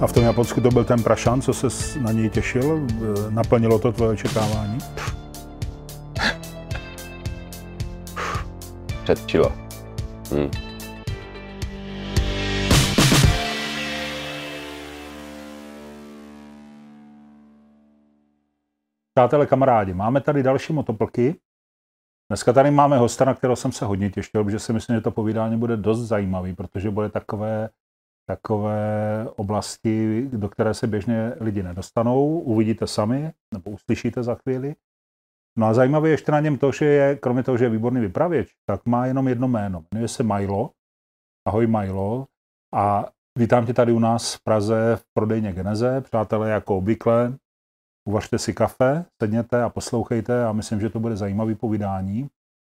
A v tom Japonsku to byl ten prašan, co se na něj těšil? Naplnilo to tvoje očekávání? Předčilo. Hmm. Přátelé, kamarádi, máme tady další motoplky. Dneska tady máme hosta, na kterého jsem se hodně těšil, protože si myslím, že to povídání bude dost zajímavý, protože bude takové, takové oblasti, do které se běžně lidi nedostanou. Uvidíte sami, nebo uslyšíte za chvíli. No a zajímavé ještě na něm to, že je, kromě toho, že je výborný vypravěč, tak má jenom jedno jméno. Jmenuje se Milo. Ahoj Milo. A vítám tě tady u nás v Praze v prodejně Geneze. Přátelé, jako obvykle, uvařte si kafe, sedněte a poslouchejte a myslím, že to bude zajímavý povídání.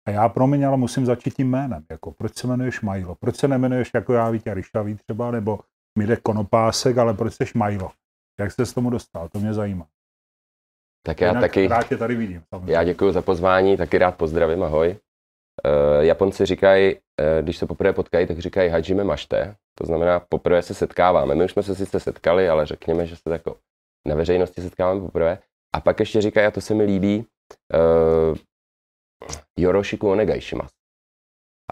A já promiň, ale musím začít tím jménem. Jako, proč se jmenuješ Milo? Proč se nemenuješ jako já Vítě Ryšavý třeba, nebo Mirek Konopásek, ale proč jsi Milo? Jak jste s tomu dostal? To mě zajímá. Tak já Jinak taky. Rád tě tady vidím. Samozřejmě. Já děkuji za pozvání, taky rád pozdravím, ahoj. Uh, Japonci říkají, uh, když se poprvé potkají, tak říkají hajime mašte. To znamená, poprvé se setkáváme. My už jsme se sice setkali, ale řekněme, že se jako na veřejnosti setkáváme poprvé. A pak ještě říkají, a to se mi líbí, uh, Yoroshiku onegaishimasu.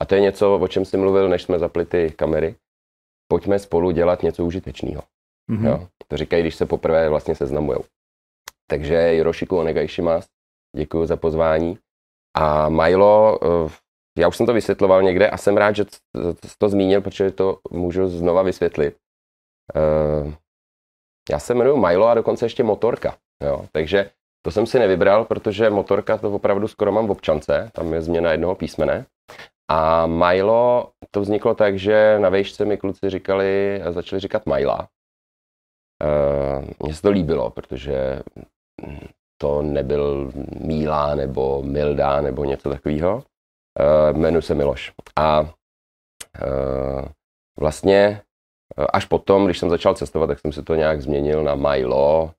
A to je něco, o čem jsi mluvil, než jsme zapli ty kamery. Pojďme spolu dělat něco užitečného. Mm-hmm. Jo? To říkají, když se poprvé vlastně seznamujou. Takže Yoroshiku onegaishimasu. Děkuji za pozvání. A Milo, uh, já už jsem to vysvětloval někde a jsem rád, že jsi to zmínil, protože to můžu znova vysvětlit. Uh, já se jmenuji Milo a dokonce ještě motorka. Jo? Takže to jsem si nevybral, protože motorka to opravdu skoro mám v občance, tam je změna jednoho písmene. A Milo, to vzniklo tak, že na vejšce mi kluci říkali, začali říkat Majla. Uh, mně se to líbilo, protože to nebyl Míla nebo Milda nebo něco takového. Uh, jmenuji se Miloš. A uh, vlastně Až potom, když jsem začal cestovat, tak jsem si to nějak změnil na Milo.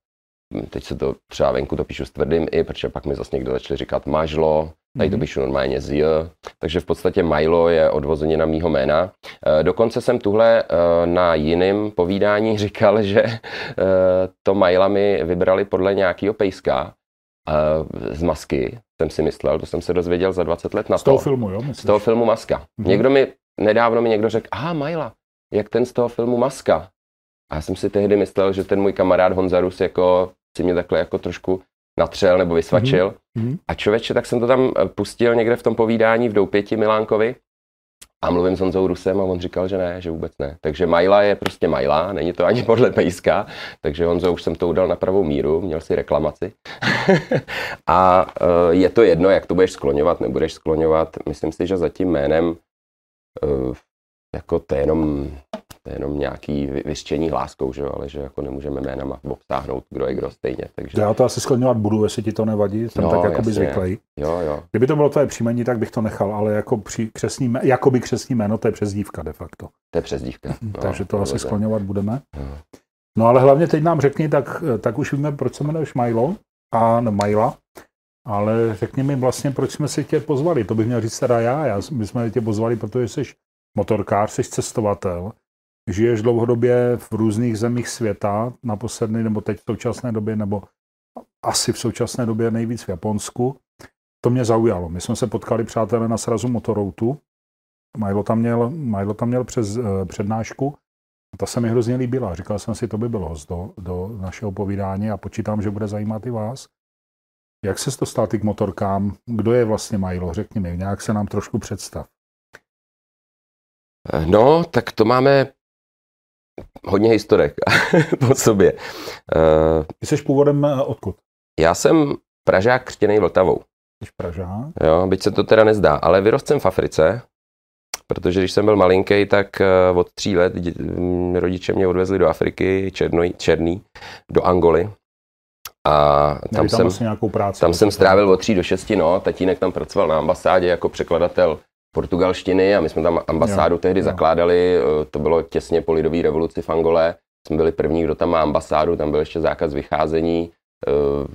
Teď se to třeba venku to píšu s tvrdým i, protože pak mi zase někdo začali říkat Mažlo, tady to mhm. píšu normálně z J. Takže v podstatě Milo je odvozeně na mýho jména. E, dokonce jsem tuhle e, na jiném povídání říkal, že e, to Majla mi vybrali podle nějakého pejska z masky, jsem si myslel, to jsem se dozvěděl za 20 let na to. Z toho filmu, jo? Myslíš? Z toho filmu Maska. Mm-hmm. Někdo mi, nedávno mi někdo řekl, aha, Majla, jak ten z toho filmu Maska. A já jsem si tehdy myslel, že ten můj kamarád Honzarus jako si mě takhle jako trošku natřel nebo vysvačil. Mm-hmm. A člověče, tak jsem to tam eh, pustil někde v tom povídání v Doupěti Milánkovi a mluvím s Honzou Rusem a on říkal, že ne, že vůbec ne. Takže Majla je prostě Majla, není to ani podle pejska, takže Honzo už jsem to udal na pravou míru, měl si reklamaci. a uh, je to jedno, jak to budeš skloňovat, nebudeš skloňovat. Myslím si, že za tím jménem uh, jako to je jenom, to je jenom nějaký vyštění hláskou, že jo, ale že jako nemůžeme jménama obsáhnout, kdo je kdo stejně. Takže... Já to asi skloňovat budu, jestli ti to nevadí, jsem jo, tak jako by zvyklý. Jo, jo. Kdyby to bylo tvoje příjmení, tak bych to nechal, ale jako při křesní, jakoby křesní jméno, to je přezdívka de facto. To je přezdívka. No, Takže to asi skloňovat budeme. Jo. No ale hlavně teď nám řekni, tak, tak už víme, proč se jmenuješ Milo a no, Majla, ale řekni mi vlastně, proč jsme si tě pozvali. To bych měl říct teda já. já my jsme tě pozvali, protože jsi motorkář, jsi cestovatel, žiješ dlouhodobě v různých zemích světa, naposledy nebo teď v současné době, nebo asi v současné době nejvíc v Japonsku. To mě zaujalo. My jsme se potkali, přátelé, na srazu Motoroutu. Majlo tam měl, Majlo tam měl přes uh, přednášku. Ta se mi hrozně líbila. Říkal jsem si, to by bylo host do, do našeho povídání a počítám, že bude zajímat i vás. Jak se to stál k motorkám? Kdo je vlastně Majlo? Řekni mi, nějak se nám trošku představ. No, tak to máme hodně historek po sobě. Ty jsi původem eh, odkud? Já jsem Pražák křtěný Vltavou. Jsi Pražák? Jo, byť se to teda nezdá, ale vyrost jsem v Africe, protože když jsem byl malinký, tak eh, od tří let rodiče mě odvezli do Afriky, černý, černý do Angoly. A tam, tam, jsem, nějakou práci, tam jsem strávil od tří do šesti, no, tatínek tam pracoval na ambasádě jako překladatel portugalštiny a my jsme tam ambasádu jo, tehdy jo. zakládali, eh, to bylo těsně po lidové revoluci v Angole, jsme byli první, kdo tam má ambasádu, tam byl ještě zákaz vycházení, eh,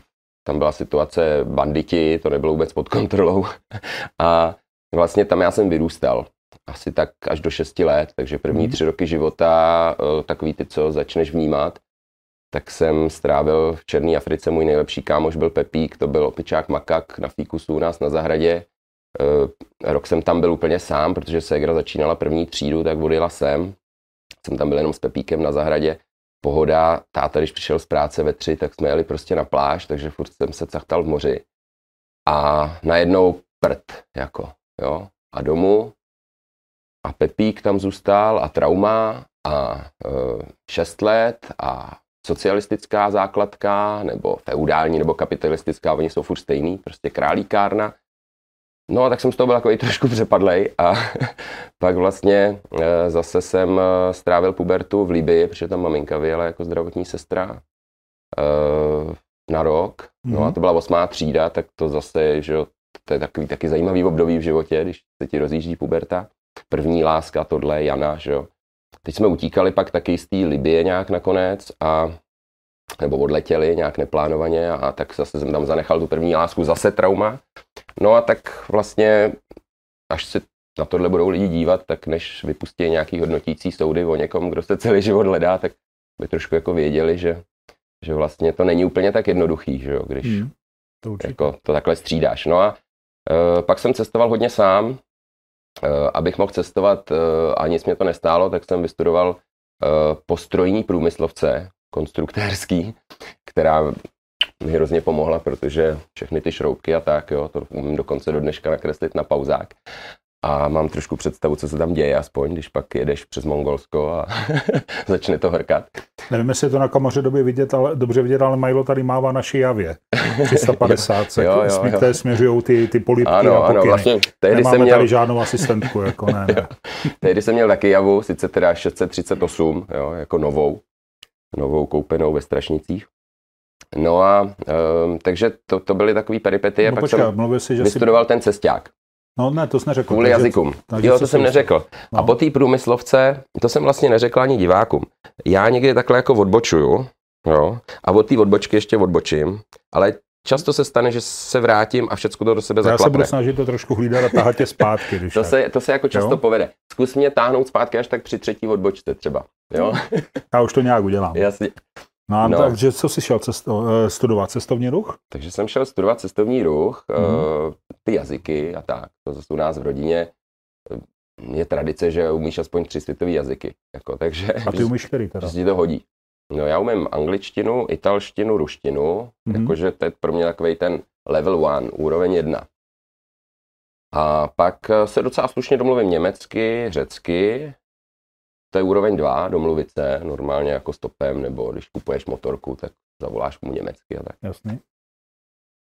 tam byla situace banditi, to nebylo vůbec pod kontrolou a vlastně tam já jsem vyrůstal. asi tak až do 6 let, takže první Mhm. tři roky života, eh, takový ty, co začneš vnímat, tak jsem strávil v Černé Africe, můj nejlepší kámoš byl Pepík, to byl opičák makak na fíkusu u nás na zahradě. Eh, Rok jsem tam byl úplně sám, protože Segra začínala první třídu, tak odjela sem. Jsem tam byl jenom s Pepíkem na zahradě. Pohoda, táta, když přišel z práce ve tři, tak jsme jeli prostě na pláž, takže furt jsem se cachtal v moři. A najednou prd, jako, jo. A domů. A Pepík tam zůstal a trauma a e, šest let a socialistická základka, nebo feudální, nebo kapitalistická, oni jsou furt stejný, prostě králíkárna. No a tak jsem z toho byl takový trošku přepadlej a pak vlastně e, zase jsem e, strávil pubertu v Libii, protože tam maminka vyjela jako zdravotní sestra e, na rok. No a Mhm. to byla osmá třída, tak to zase, že jo, to je takový taky zajímavý období v životě, když se ti rozjíždí puberta. První láska, tohle, Jana, že jo. Teď jsme utíkali pak taky z té Libie nějak nakonec a nebo odletěli nějak neplánovaně a tak zase jsem tam zanechal tu první lásku, zase trauma. No a tak vlastně, až se na tohle budou lidi dívat, tak než vypustí nějaký hodnotící soudy o někom, kdo se celý život hledá, tak by trošku jako věděli, že, že vlastně to není úplně tak jednoduchý, že jo, když Hmm. To určitě. jako to takhle střídáš. No a e, pak jsem cestoval hodně sám, e, abych mohl cestovat e, a nic mě to nestálo, tak jsem vystudoval e, postrojní průmyslovce, konstruktérský, která mi hrozně pomohla, protože všechny ty šroubky a tak, jo, to umím dokonce do dneška nakreslit na pauzák. A mám trošku představu, co se tam děje, aspoň, když pak jedeš přes Mongolsko a začne to hrkat. Nevím, jestli je to na kamoře době vidět, ale, dobře vidět, ale Milo tady mává naší javě. 350 se Jo, jo, jo, jo. směřují ty, ty polipky Ano, a ano, pokyny. vlastně tehdy Nemáme jsem měl, tady žádnou asistentku, jako ne, ne. tehdy jsem měl taky javu, sice teda 638, jo, jako novou, novou koupenou ve Strašnicích. No a um, takže to, to byly takové peripetie, No pak počkej, jsem mluvil si, že jsi... vystudoval ten cesták. No ne, to jsi neřekl. Kvůli takže- jazykům. takže Jo, to jsi jsem neřekl. A No. po té průmyslovce, to jsem vlastně neřekl ani divákům. Já někdy takhle jako odbočuju, jo, a od té odbočky ještě odbočím, ale často se stane, že se vrátím a všechno to do sebe Já se budu zaklapne. snažit to trošku hlídat a tahat tě zpátky, když To tak. se, to se jako často Jo. povede. Zkus mě táhnout zpátky až tak při třetí odbočce třeba. Jo, Já už to nějak udělám. jasně. No, a No. takže co jsi šel cesto, eh, studovat? Cestovní ruch? Takže jsem šel studovat cestovní ruch, Mhm. mm-hmm. ty jazyky a tak. To zase u nás v rodině eh, je tradice, že umíš aspoň tři světové jazyky. Jako, takže A ty umíš který teda? že to hodí. No já umím angličtinu, italštinu, ruštinu, Mhm. mm-hmm. jakože to je pro mě takový ten level one, úroveň jedna. A pak eh, se docela slušně domluvím německy, řecky, to je úroveň dva, domluvit se normálně jako stopem, nebo když kupuješ motorku, tak zavoláš mu německy a tak. Jasný.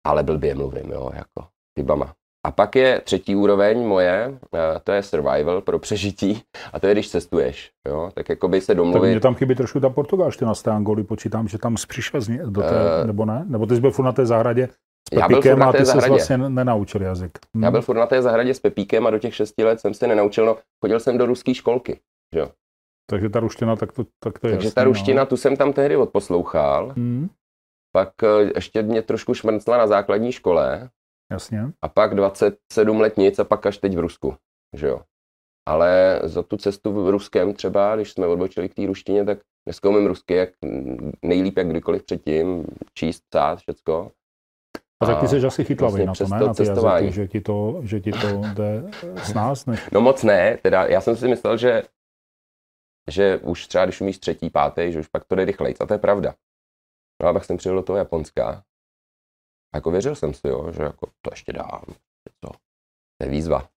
Ale blbě mluvím, jo, jako chybama. A pak je třetí úroveň moje, eh, to je survival pro přežití, a to je, když cestuješ, jo, tak jako by se Tak domluvit. mě tam chybí trošku ta portugalština z té Angoly, počítám, že tam přišel z ně, do té, Eh, nebo ne? Nebo ty jsi byl furt na té zahradě s Já byl furt Pepíkem a ty jsi vlastně nenaučil jazyk. Hm. Já byl furt na té zahradě s Pepíkem a do těch šesti let jsem se nenaučil, no, chodil jsem do ruské školky. Takže ta ruština, tak to, tak to je Takže jasný, ta ruština, No. tu jsem tam tehdy odposlouchal, Hm, pak eh, ještě mě trošku šmrncla na základní škole jasně. a pak 27 let nic a pak až teď v Rusku, že jo. Ale za tu cestu v Ruskem třeba, když jsme odbočili k té ruštině, tak dneska umím rusky jak nejlíp jak kdykoliv předtím, číst, psát, všecko. A tak ty jsi asi chytlavý vlastně na to, ne? Na ty cestování. jazyky, že ti to, že ti to jde s nás, než... No moc ne, teda já jsem si myslel, že, že už třeba když umíš třetí, pátý, že už pak to jde rychleji, a to je pravda. No a pak jsem přijel do toho Japonska. A jako věřil jsem si, jo, že jako to ještě dám. Co? To je výzva.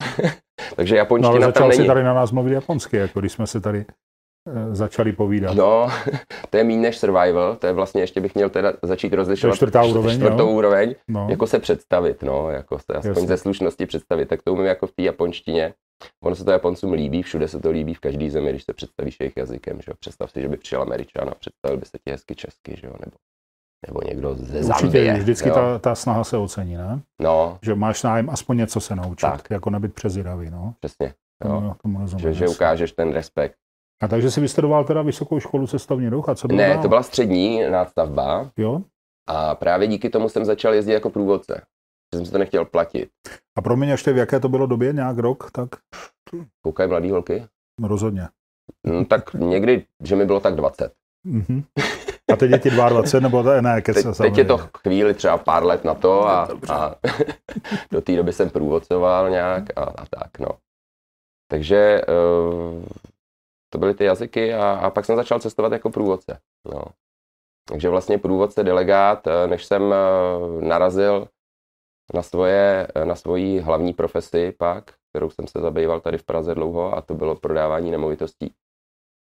Takže No ale japonština tam začal si není. tady na nás mluvit japonsky, jako když jsme se tady eh, začali povídat. No, to je méně než survival, to je vlastně ještě bych měl teda začít rozlišovat čtvrtá úroveň, čtvrtou jo? úroveň, No, jako se představit, no, jako se aspoň Jasně. ze slušnosti představit, tak to umím jako v té japonštině. Ono se to Japoncům líbí, všude se to líbí, v každé zemi, když se představíš jejich jazykem, že jo. Představ si, že by přijel Američan a představil by se ti hezky česky, že jo, nebo, nebo někdo ze Určitě, Zambie. vždycky jo. ta, ta snaha se ocení, ne? No, Že máš zájem aspoň něco se naučit, Tak. jako nebyt přezíravý, no. přesně. Jo. jo. tomu rozumím. Že, že ukážeš ten respekt. A takže jsi vystudoval teda vysokou školu cestovní ruch a co bylo Ne, dál? to byla střední nástavba Jo? a právě díky tomu jsem začal jezdit jako průvodce. že jsem si to nechtěl platit. A pro mě ještě v jaké to bylo době, nějak rok, tak Koukají mladý holky? rozhodně. No, tak někdy, že mi bylo tak 20. Mhm. A teď je ti 22, nebo to, ne, Teď, kec, teď je to chvíli třeba pár let na to a, Dobře. a do té doby jsem průvodcoval nějak a, a tak, no. Takže uh, to byly ty jazyky a, a pak jsem začal cestovat jako průvodce, no. Takže vlastně průvodce, delegát, eh, než jsem eh, narazil na, svoje, na svoji hlavní profesi pak, kterou jsem se zabýval tady v Praze dlouho a to bylo prodávání nemovitostí.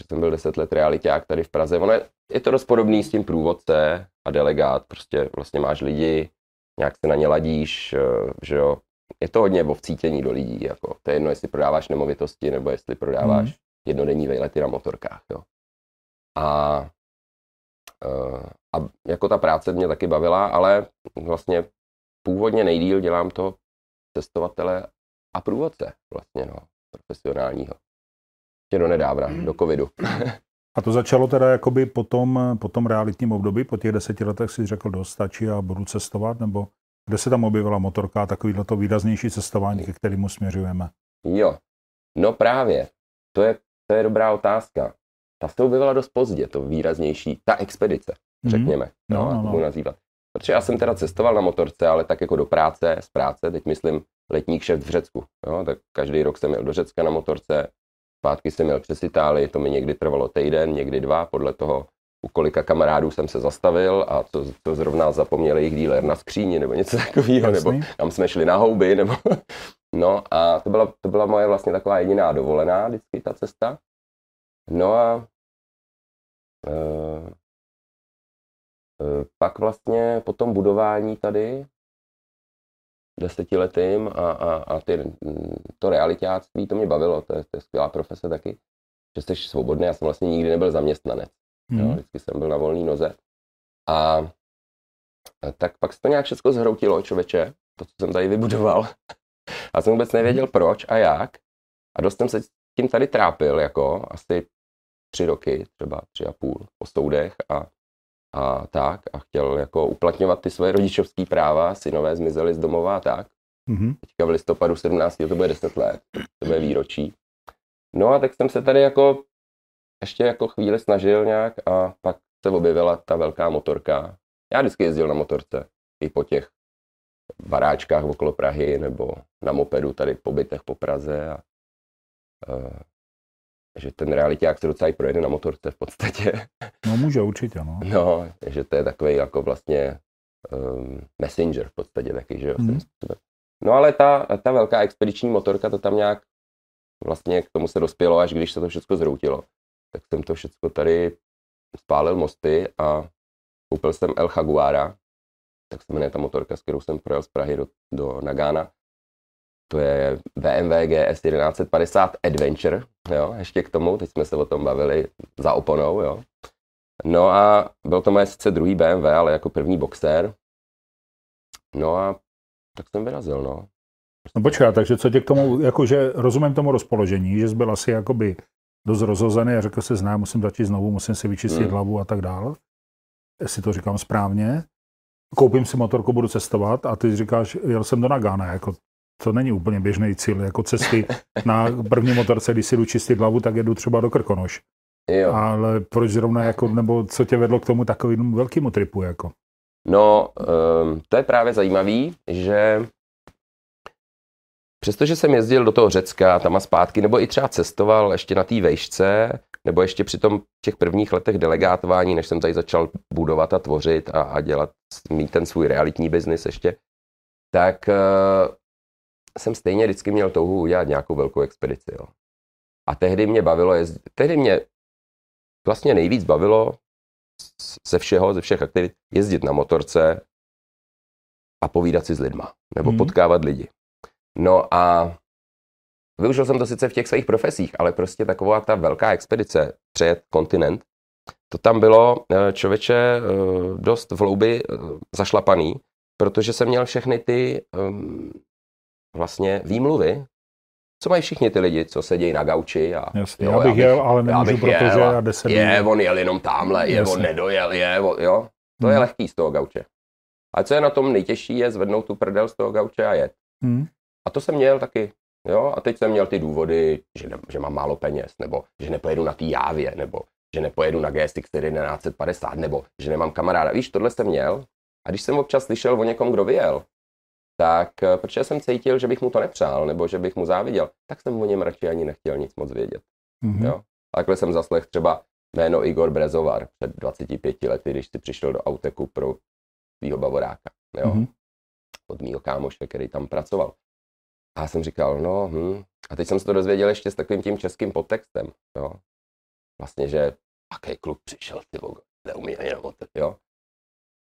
Že jsem byl 10 let realiták tady v Praze. Ono je, je to dost podobný s tím průvodce a delegát. Prostě vlastně máš lidi, nějak se na ně ladíš, eh, že jo. Je to hodně o vcítění do lidí, jako. To je jedno, jestli prodáváš nemovitosti, nebo jestli prodáváš Mhm. jednodenní vejlety na motorkách, jo. A, eh, a jako ta práce mě taky bavila, ale vlastně původně nejdíl dělám to cestovatele a průvodce vlastně, no, profesionálního. Ještě do nedávna, do covidu. A to začalo teda jakoby po tom, po tom realitním období, po těch deseti letech si řekl, dost stačí a budu cestovat, nebo kde se tam objevila motorka a takovýhle to výraznější cestování, ke kterému směřujeme? Jo, no právě, to je, to je dobrá otázka. Ta se objevila dost pozdě, to výraznější, ta expedice, Mhm. řekněme, No, no, no, no, no. no. nazývat. Protože já jsem teda cestoval na motorce, ale tak jako do práce, z práce, teď myslím letní kšeft v Řecku. Jo? Tak každý rok jsem jel do Řecka na motorce, zpátky jsem jel přes Itálii, to mi někdy trvalo týden, někdy dva, podle toho, u kolika kamarádů jsem se zastavil a to, to zrovna zapomněl jejich díler na skříni nebo něco takového, nebo tam jsme šli na houby, nebo... No a to byla, to byla moje vlastně taková jediná dovolená vždycky ta cesta. No a e, e, pak vlastně po tom budování tady desetiletým a, a, a ty, mm, to realitáctví, to mě bavilo, to je, to je skvělá profese taky, že jsi svobodný, já jsem vlastně nikdy nebyl zaměstnanec, jo, Mhm. vždycky jsem byl na volné noze. A a tak pak se to nějak všechno zhroutilo, člověče, to, co jsem tady vybudoval. A jsem vůbec nevěděl proč a jak. A dost jsem se tím tady trápil, jako asi tři roky, třeba tři a půl po soudech a, a tak. A chtěl jako uplatňovat ty svoje rodičovské práva, synové zmizeli z domova a tak. Mhm. Teďka v listopadu 17. to bude 10 let, to bude výročí. No a tak jsem se tady jako ještě jako chvíli snažil nějak a pak se objevila ta velká motorka. Já vždycky jezdil na motorce, i po těch baráčkách okolo Prahy nebo na mopedu tady po bytech po Praze a uh, že ten realiták se docela i projede na motorce v podstatě. No může určitě, no. No, že to je takový jako vlastně um, messenger v podstatě taky, že jo, způsobem. No ale ta, ta velká expediční motorka, to tam nějak vlastně k tomu se dospělo, až když se to všechno zroutilo. Tak jsem to všechno tady spálil mosty a koupil jsem El Jaguara, tak se jmenuje ta motorka, s kterou jsem projel z Prahy do, do Nagana. To je BMW GS 1150 Adventure, jo, ještě k tomu, teď jsme se o tom bavili za oponou, jo. No a byl to moje sice druhý BMW, ale jako první boxer. No a tak jsem vyrazil, no. No počkej, takže co tě k tomu, jakože rozumím tomu rozpoložení, že jsi byl asi jakoby dost rozhozený a řekl si, znám, musím začít znovu, musím si vyčistit Hmm. hlavu a tak dál. Jestli to říkám správně. Koupím si motorku, budu cestovat a ty říkáš, jel jsem do Nagana, jako to není úplně běžný cíl, jako cesty na první motorce, když si jdu čistit hlavu, tak jedu třeba do Krkonoš. Jo. Ale proč zrovna, jako, nebo co tě vedlo k tomu takovému velkému tripu, jako? No, um, to je právě zajímavý, že přestože jsem jezdil do toho Řecka, tam a zpátky, nebo i třeba cestoval ještě na té vejšce, nebo ještě při tom těch prvních letech delegátování, než jsem tady začal budovat a tvořit a, a dělat, mít ten svůj realitní biznis ještě, tak uh, jsem stejně vždycky měl touhu udělat nějakou velkou expedici. Jo. A tehdy mě bavilo jezdit, tehdy mě vlastně nejvíc bavilo ze všeho, ze všech aktivit, jezdit na motorce a povídat si s lidma, nebo hmm. potkávat lidi. No a využil jsem to sice v těch svých profesích, ale prostě taková ta velká expedice, přejet kontinent, to tam bylo eh, člověče eh, dost v eh, zašlapaný, protože jsem měl všechny ty um, vlastně výmluvy, co mají všichni ty lidi, co sedějí na gauči a Jasně, Jo, já bych já jel, ale nemůžu, bych protože jel já deset je, dní- on jel jenom tamhle, je, Jasně. on nedojel, je, on, jo. To je Mhm. lehký z toho gauče. A co je na tom nejtěžší, je zvednout tu prdel z toho gauče a jet. Hmm. A to jsem měl taky. Jo? A teď jsem měl ty důvody, že, ne, že mám málo peněz, nebo že nepojedu na té jávě, nebo že nepojedu na GSX 1150, nebo že nemám kamaráda. Víš, tohle jsem měl. A když jsem občas slyšel o někom, kdo vyjel, tak eh, protože jsem cítil, že bych mu to nepřál, nebo že bych mu záviděl, tak jsem o něm radši ani nechtěl nic moc vědět. Mhm. Jo? Takhle jsem zaslech třeba jméno Igor Brezovar před 25 lety, když si přišel do Auteku pro svého bavoráka. Jo? Mhm. Od mýho kámoše, který tam pracoval. A já jsem říkal, no, hm. A teď jsem se to dozvěděl ještě s takovým tím českým podtextem, jo. Vlastně, že jaký kluk přišel, ty vogo, neumí ani na motor, jo.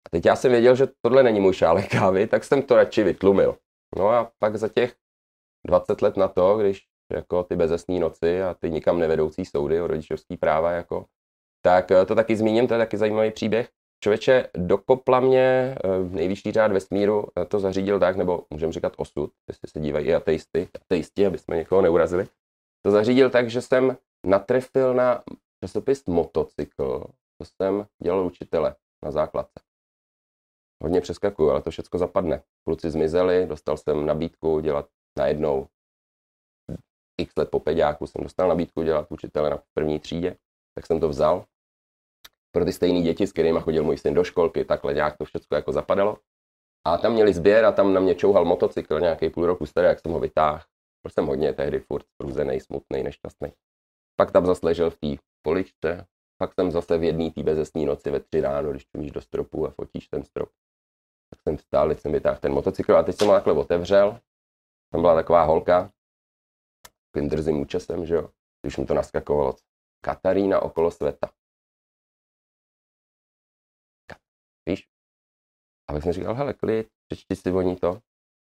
A teď já jsem věděl, že tohle není můj šálek kávy, tak jsem to radši vytlumil. No a pak za těch 20 let na to, když jako ty bezesní noci a ty nikam nevedoucí soudy o rodičovský práva, jako, tak eh, to taky zmíním, to je taky zajímavý příběh. Člověče, dokopla mě eh, nejvyšší řád vesmíru, eh, to zařídil tak, nebo můžeme říkat osud, jestli se dívají i ateisty, ateisti, aby jsme někoho neurazili. To zařídil tak, že jsem natrefil na časopis Motocykl, to jsem dělal učitele na základce. Hodně přeskakuju, ale to všechno zapadne. Kluci zmizeli, dostal jsem nabídku dělat najednou x let po peďáku jsem dostal nabídku dělat učitele na první třídě, tak jsem to vzal. Pro ty stejné děti, s kterými chodil můj syn do školky, takhle nějak to všechno jako zapadalo. A tam měli sběr a tam na mě čouhal motocykl, nějaký půl roku starý, jak jsem ho vytáhl. Byl jsem hodně tehdy furt průzený, smutný, nešťastný. Pak tam zase ležel v té poličce, pak jsem zase v jedné té bezesní noci ve tři ráno, když čumíš do stropu a fotíš ten strop. Jsem vstál, teď jsem vytáhl ten motocykl a teď jsem ho takhle otevřel. Tam byla taková holka, takovým drzým účesem, že jo, když mu to naskakovalo. Katarína okolo světa. Víš? A pak jsem říkal, hele, klid, přečti si o to.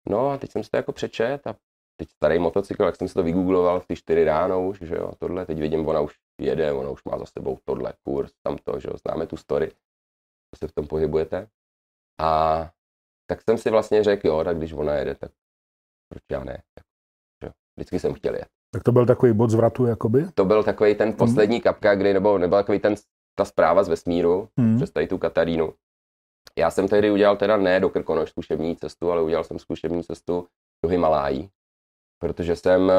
No a teď jsem si to jako přečet a teď starý motocykl, jak jsem si to vygoogloval v ty čtyři ráno už, že jo, tohle, teď vidím, ona už jede, ona už má za sebou tohle, kurz, tamto, že jo, známe tu story, se v tom pohybujete. A tak jsem si vlastně řekl, jo, tak když ona jede, tak proč já ne? Tak, že vždycky jsem chtěl jet. Tak to byl takový bod zvratu, jakoby? To byl takový ten poslední kapka, kdy, nebo nebyl takový ten, ta zpráva z vesmíru, Hmm. přes tady tu Katarínu. Já jsem tehdy udělal teda ne do Krkonoš zkušební cestu, ale udělal jsem zkušební cestu do Himalájí, protože jsem uh,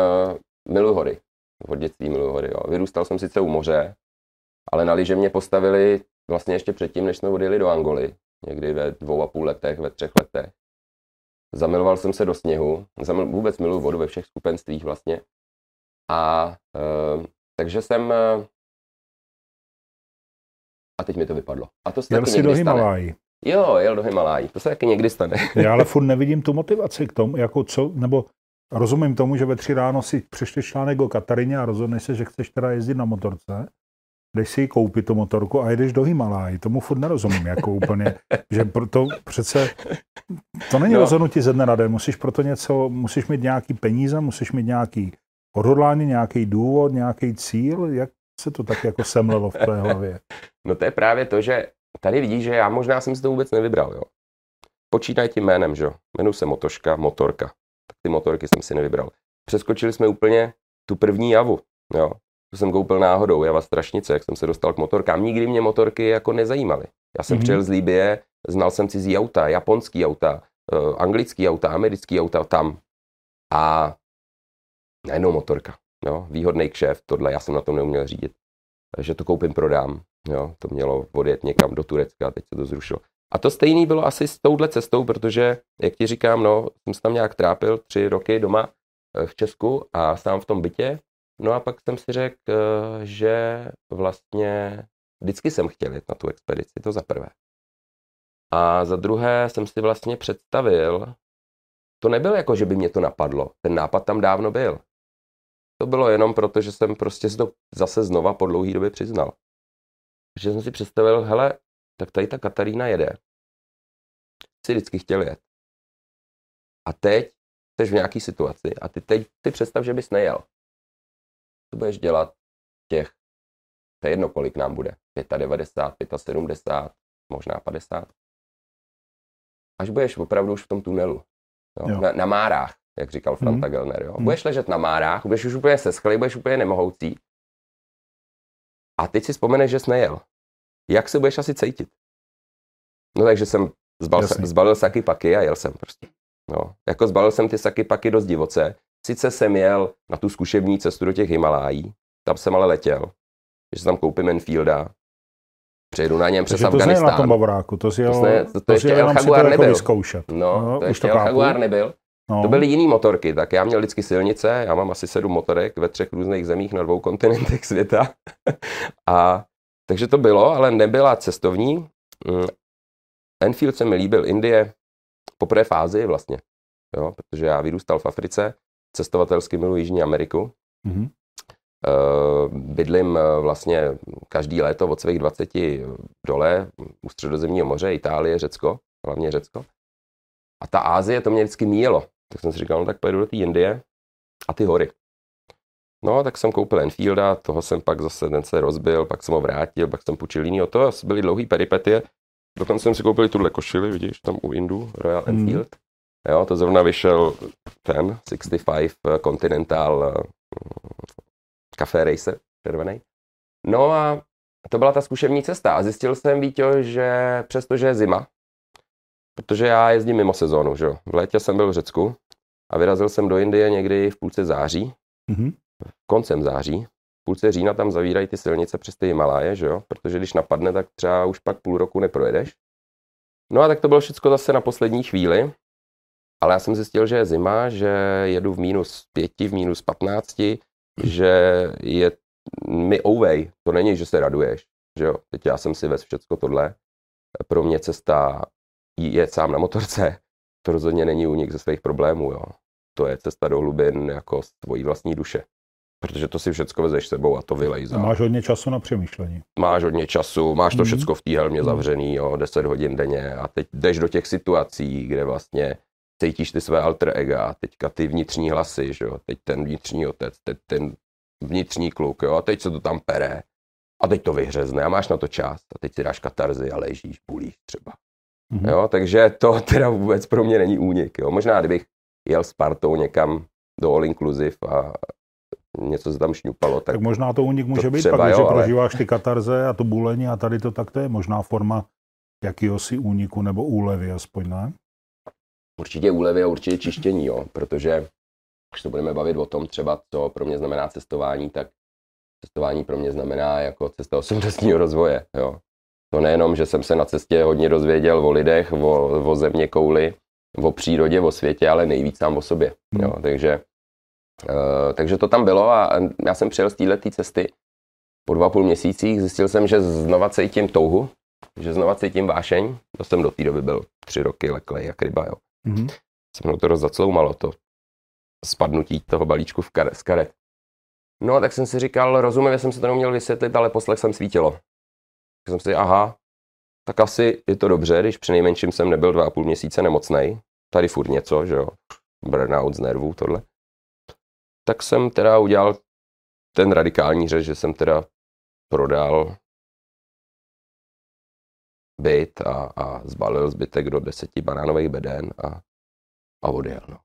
miluji hory. Od dětství miluji hory. Jo. Vyrůstal jsem sice u moře, ale na lyže mě postavili vlastně ještě předtím, než jsme odjeli do Angoly, někdy ve dvou a půl letech, ve třech letech. Zamiloval jsem se do sněhu, Zamil, vůbec miluji vodu ve všech skupenstvích vlastně. A uh, takže jsem uh, a teď mi to vypadlo. A to se Jel taky jsi do. Himalájí. Jo, jel do Himalájí. To se taky někdy stane. Já ale furt nevidím tu motivaci k tomu, jako co, nebo rozumím tomu, že ve tři ráno si přečteš článek o Katarině a rozhodneš se, že chceš teda jezdit na motorce, jdeš si ji koupit tu motorku a jedeš do Himalájí. Tomu furt nerozumím, jako úplně, že to přece, to není No. no. rozhodnutí ze dne na den, musíš proto něco, musíš mít nějaký peníze, musíš mít nějaký odhodlání, nějaký důvod, nějaký cíl, jak se to tak jako semlelo v tvé hlavě. No to je právě to, že tady vidíš, že já možná jsem si to vůbec nevybral, jo. Počítaj tím jménem, že jo. Jmenuji se Motoška, Motorka. Tak ty motorky jsem si nevybral. Přeskočili jsme úplně tu první javu, jo. To jsem koupil náhodou, Java Strašnice, jak jsem se dostal k motorkám. Nikdy mě motorky jako nezajímaly. Já jsem Mhm. mm-hmm. přijel z Líbie, znal jsem cizí auta, japonský auta, uh, anglický auta, americký auta tam. A najednou motorka. Jo, výhodný kšeft, tohle já jsem na tom neuměl řídit. Takže to koupím, prodám. Jo, to mělo odjet někam do Turecka, teď se to zrušilo. A to stejný bylo asi s touhle cestou, protože, jak ti říkám, no, jsem se tam nějak trápil tři roky doma eh, v Česku a sám v tom bytě. No a pak jsem si řekl, eh, že vlastně vždycky jsem chtěl jít na tu expedici, to za prvé. A za druhé jsem si vlastně představil, to nebylo jako, že by mě to napadlo. Ten nápad tam dávno byl. To bylo jenom proto, že jsem prostě to zase znova po dlouhé době přiznal. Takže jsem si představil, hele, tak tady ta Katarína jede. Si vždycky chtěl jet. A teď jsi v nějaký situaci a ty teď si představ, že bys nejel. Co budeš dělat těch, to je jedno, kolik nám bude, 95, 75, možná 50. Až budeš opravdu už v tom tunelu. Jo? Jo. Na, na márách, jak říkal Franta Mhm. Gellner. Jo? Mhm. Budeš ležet na márách, budeš už úplně seschlý, budeš úplně nemohoucí. A teď si vzpomeneš, že jsi nejel. Jak se budeš asi cítit? No takže jsem Zbal, Jasný. zbalil saky paky a jel jsem prostě. No, jako zbalil jsem ty saky paky dost divoce. Sice jsem jel na tu zkušební cestu do těch Himalájí, tam jsem ale letěl, že si tam koupím Enfielda, přejdu na něm přes Takže to jsi nejel na tom Afganistán. Bavoráku, to si jel, To jsi- to to ještě si jel El to Jaguar jako nebyl. vyzkoušet. No, No, to ještě to El. Jaguar nebyl. No. To byly jiný motorky, tak já měl vždycky silnice, já mám asi sedm motorek ve třech různých zemích na dvou kontinentech světa. a takže to bylo, ale nebyla cestovní. Mm, Enfield se mi líbil, Indie po prvé fázi vlastně, jo, protože já vyrůstal v Africe, cestovatelsky miluji Jižní Ameriku. Mhm. Eh, Bydlím eh, vlastně každý léto od svých 20 dole u středozemního moře, Itálie, Řecko, hlavně Řecko. A ta Ázie, to mě vždycky míjelo. Tak jsem si říkal, no tak pojedu do té Indie a ty hory. No, tak jsem koupil Enfielda, toho jsem pak zase, ten se rozbil, pak jsem ho vrátil, pak jsem půjčil jinýho. To byly dlouhý peripetie. Dokonce jsem si koupil tuhle košili, vidíš, tam u Indu, Royal Mm. Jo, to zrovna vyšel ten 65 Continental eh, Café Racer, červený. No a to byla ta zkušební cesta a zjistil jsem, Víťo, že přestože je zima, protože já jezdím mimo sezónu, že jo. V létě jsem byl v Řecku a vyrazil jsem do Indie někdy v půlce září, Mhm. koncem září. V půlce října tam zavírají ty silnice přes ty Himaláje, že jo, protože když napadne, tak třeba už pak půl roku neprojedeš. No a tak to bylo všechno zase na poslední chvíli, ale já jsem zjistil, že je zima, že jedu v minus pěti, v minus patnácti, že je mi ouvej, to není, že se raduješ, že jo, teď já jsem si vezl všecko tohle, pro mě cesta je sám na motorce, to rozhodně není únik ze svých problémů, jo. To je cesta do hlubin jako z tvojí vlastní duše. Protože to si všecko vezeš sebou a to vylej za. Máš hodně času na přemýšlení. Máš hodně času, máš to Mhm. všecko v té helmě Mhm. zavřený, jo, 10 hodin denně a teď jdeš do těch situací, kde vlastně cítíš ty své alter ega, teďka ty vnitřní hlasy, že jo, teď ten vnitřní otec, teď ten vnitřní kluk, jo, a teď se to tam pere a teď to vyhřezne a máš na to čas a teď si dáš katarzy a ležíš, bulíš třeba. Mhm. Jo, takže to teda vůbec pro mě není únik. Jo. Možná kdybych jel s partou někam do All Inclusive a něco se tam šňupalo, tak Tak možná to únik může být, třeba pak, když jo, ale- prožíváš ty katarze a to bulení a tady to tak to je možná forma jakýhosi úniku nebo úlevy aspoň, ne? Určitě úlevy a určitě čištění, jo, protože když se budeme bavit o tom třeba, co pro mě znamená cestování, tak cestování pro mě znamená jako cesta osobnostního rozvoje, jo. To nejenom, že jsem se na cestě hodně dozvěděl o lidech, o, o země kouli, o přírodě, o světě, ale nejvíc sám o sobě. Jo. Takže, uh, takže to tam bylo a já jsem přijel z této cesty po dva půl měsících, zjistil jsem, že znova cítím touhu, že znova cítím vášeň, to jsem do té doby byl tři roky leklej jak ryba, jo. Mhm. Se mnou to roz zacloumalo, to spadnutí toho balíčku v kare, z karet. No, tak jsem si říkal, rozumím, jsem se to neuměl vysvětlit, ale poslech jsem svítilo. Tak jsem si, aha, tak asi je to dobře, když při nejmenším jsem nebyl dva a půl měsíce nemocnej. Tady furt něco, že jo, burnout z nervů, tohle. Tak jsem teda udělal ten radikální řeč, že jsem teda prodal byt a, a zbalil zbytek do deseti banánových beden a, a odjel. No.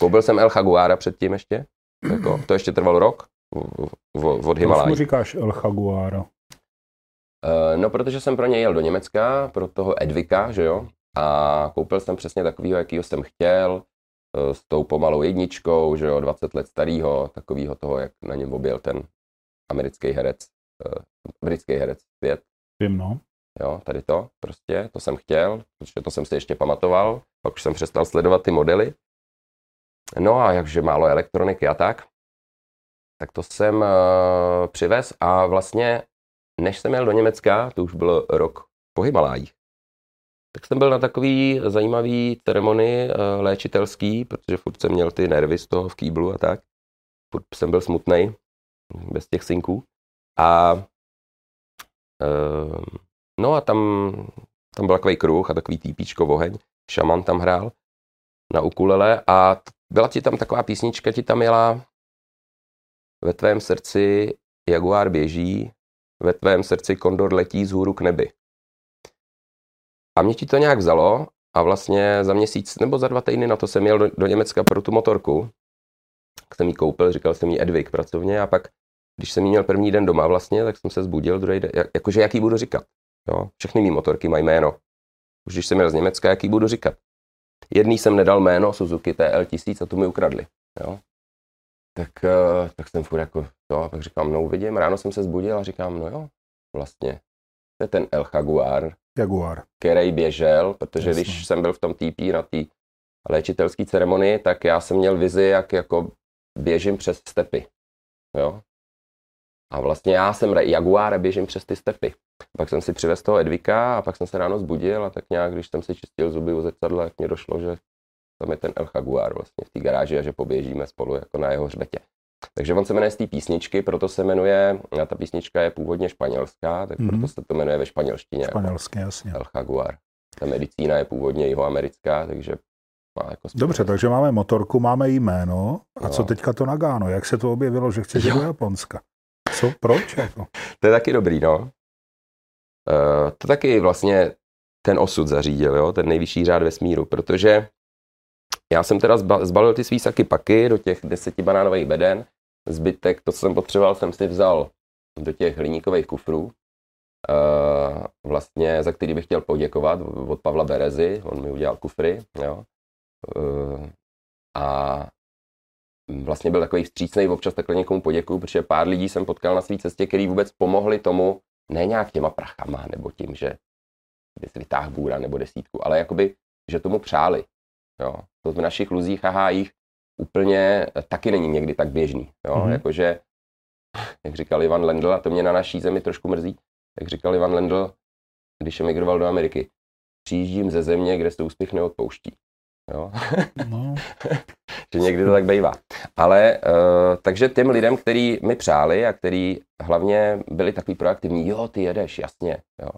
Koupil jsem El Jaguara předtím ještě, jako, to ještě trvalo rok v- v- od Proč mu Himalají. říkáš El Jaguaro? Eh, No, protože jsem pro něj jel do Německa, pro toho Edvika, že jo, a koupil jsem přesně takovýho, jakýho jsem chtěl, eh, s tou pomalou jedničkou, že jo, 20 let starýho, takovýho toho, jak na něm objel ten americký herec, eh, britský herec svět, Vím, no. Jo, tady to, prostě, to jsem chtěl, protože to jsem si ještě pamatoval, pak už jsem přestal sledovat ty modely. No a jakže málo elektroniky a tak, tak to jsem uh, přivez a vlastně, než jsem jel do Německa, to už byl rok po Himalájích, tak jsem byl na takový zajímavý ceremonii uh, léčitelský, protože furt jsem měl ty nervy z toho v kýblu a tak. Furt jsem byl smutný, bez těch synků. A uh, no a tam, tam byl takový kruh a takový týpíčko oheň. Šaman tam hrál na ukulele a byla ti tam taková písnička, ti tam jela ve tvém srdci jaguár běží, ve tvém srdci kondor letí z hůru k nebi. A mě ti to nějak vzalo a vlastně za měsíc nebo za dva týdny na to jsem jel do, do Německa pro tu motorku. Jsem ji koupil, říkal jsem jí Edvik pracovně a pak, když jsem ji měl první den doma vlastně, tak jsem se zbudil druhý den, jak, jakože jaký budu říkat. Jo? Všechny mý motorky mají jméno. Už když jsem měl z Německa, jaký budu říkat. Jedný jsem nedal jméno Suzuki TL1000 a tu mi ukradli. Jo? Tak, eh, tak jsem furt jako to, a pak říkám, no uvidím. Ráno jsem se zbudil a říkám, no jo, vlastně. To je ten El Jaguar, Jaguar. který běžel, protože Jasně. když jsem byl v tom TP na té léčitelské ceremonii, tak já jsem měl vizi, jak jako běžím přes stepy. Jo? A vlastně já jsem ra- Jaguar a běžím přes ty stepy. Pak jsem si přivez toho Edvika a pak jsem se ráno zbudil a tak nějak, když jsem si čistil zuby u zrcadla, tak mě došlo, že tam je ten El Jaguar vlastně v té garáži a že poběžíme spolu jako na jeho hřbetě. Takže on se jmenuje z té písničky, proto se jmenuje, a ta písnička je původně španělská, tak Mhm. proto se to jmenuje ve španělštině. jako Španělsky, jasně. El Jaguar. Ta medicína je původně jihoamerická, takže má jako Dobře, takže máme motorku, máme jméno. A No. co teďka to Nagano? Jak se to objevilo, že chceš do Japonska? Co, proč? Jako? To je taky dobrý, no. Uh, to taky vlastně ten osud zařídil, jo, ten nejvyšší řád vesmíru, protože já jsem teda zba- zbalil ty svý saky paky do těch deseti banánových beden, zbytek, to, co jsem potřeboval, jsem si vzal do těch hliníkových kufrů, uh, vlastně, za který bych chtěl poděkovat od Pavla Berezy, on mi udělal kufry, jo. Uh, a vlastně byl takový vstřícný, občas takhle někomu poděkuju, protože pár lidí jsem potkal na své cestě, který vůbec pomohli tomu, ne nějak těma prachama, nebo tím, že bys vytáhl bůra nebo desítku, ale jakoby, že tomu přáli. Jo. To v našich luzích a hájích úplně taky není někdy tak běžný. Jo. Mhm. Mm-hmm. Jakože, jak říkal Ivan Lendl, a to mě na naší zemi trošku mrzí, jak říkal Ivan Lendl, když emigroval do Ameriky, přijíždím ze země, kde se úspěch neodpouští. Jo. No, že někdy to tak bývá. Ale uh, takže těm lidem, kteří mi přáli a kteří hlavně byli takový proaktivní, jo, ty jedeš, jasně, jo.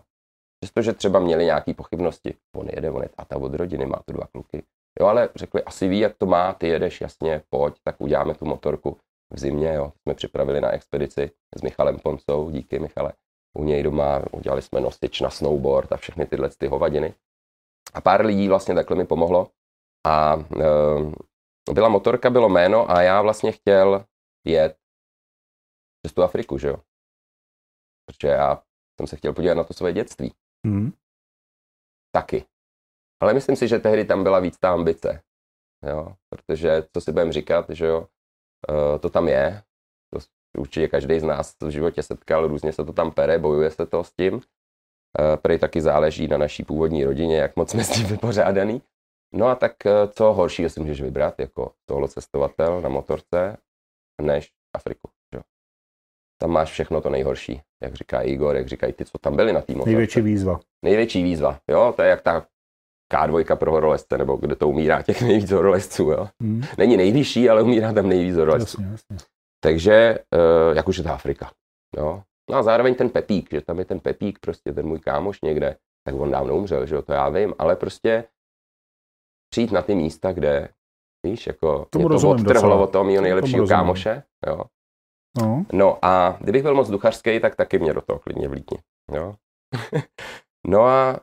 Přestože třeba měli nějaké pochybnosti, on jede, on je táta od rodiny, má tu dva kluky, jo, ale řekli, asi ví, jak to má, ty jedeš, jasně, pojď, tak uděláme tu motorku v zimě, jo. Jsme připravili na expedici s Michalem Poncou, díky Michale, u něj doma, udělali jsme nosič na snowboard a všechny tyhle ty hovadiny. A pár lidí vlastně takhle mi pomohlo. A uh, byla motorka, bylo jméno a já vlastně chtěl jet přes tu Afriku, že jo. Protože já jsem se chtěl podívat na to svoje dětství. hm. Taky. Ale myslím si, že tehdy tam byla víc ta ambice. Jo, protože, co si budeme říkat, že jo, eh, to tam je. To určitě každý z nás v životě setkal, různě se to tam pere, bojuje se to s tím. Eh, Prej taky záleží na naší původní rodině, jak moc jsme s tím vypořádaný. No a tak eh, co horšího si můžeš vybrat jako solo cestovatel na motorce, než Afriku. Že? jo. Tam máš všechno to nejhorší, jak říká Igor, jak říkají ty, co tam byli na té motorce. Největší výzva. Největší výzva, jo, to je jak ta K2 pro horolezce, nebo kde to umírá těch nejvíc horolezců, jo. Hm. Není nejvyšší, ale umírá tam nejvíc horolezců. Jasně, jasně. Takže, uh, jak už je ta Afrika, jo. No a zároveň ten Pepík, že tam je ten Pepík, prostě ten můj kámoš někde, tak on dávno umřel, že jo, to já vím, ale prostě přijít na ty místa, kde, víš, jako Tomu mě to odtrhlo od toho mého nejlepšího kámoše, jo. No, No a kdybych byl moc duchařský, tak taky mě do toho klidně vlítni. Jo? no a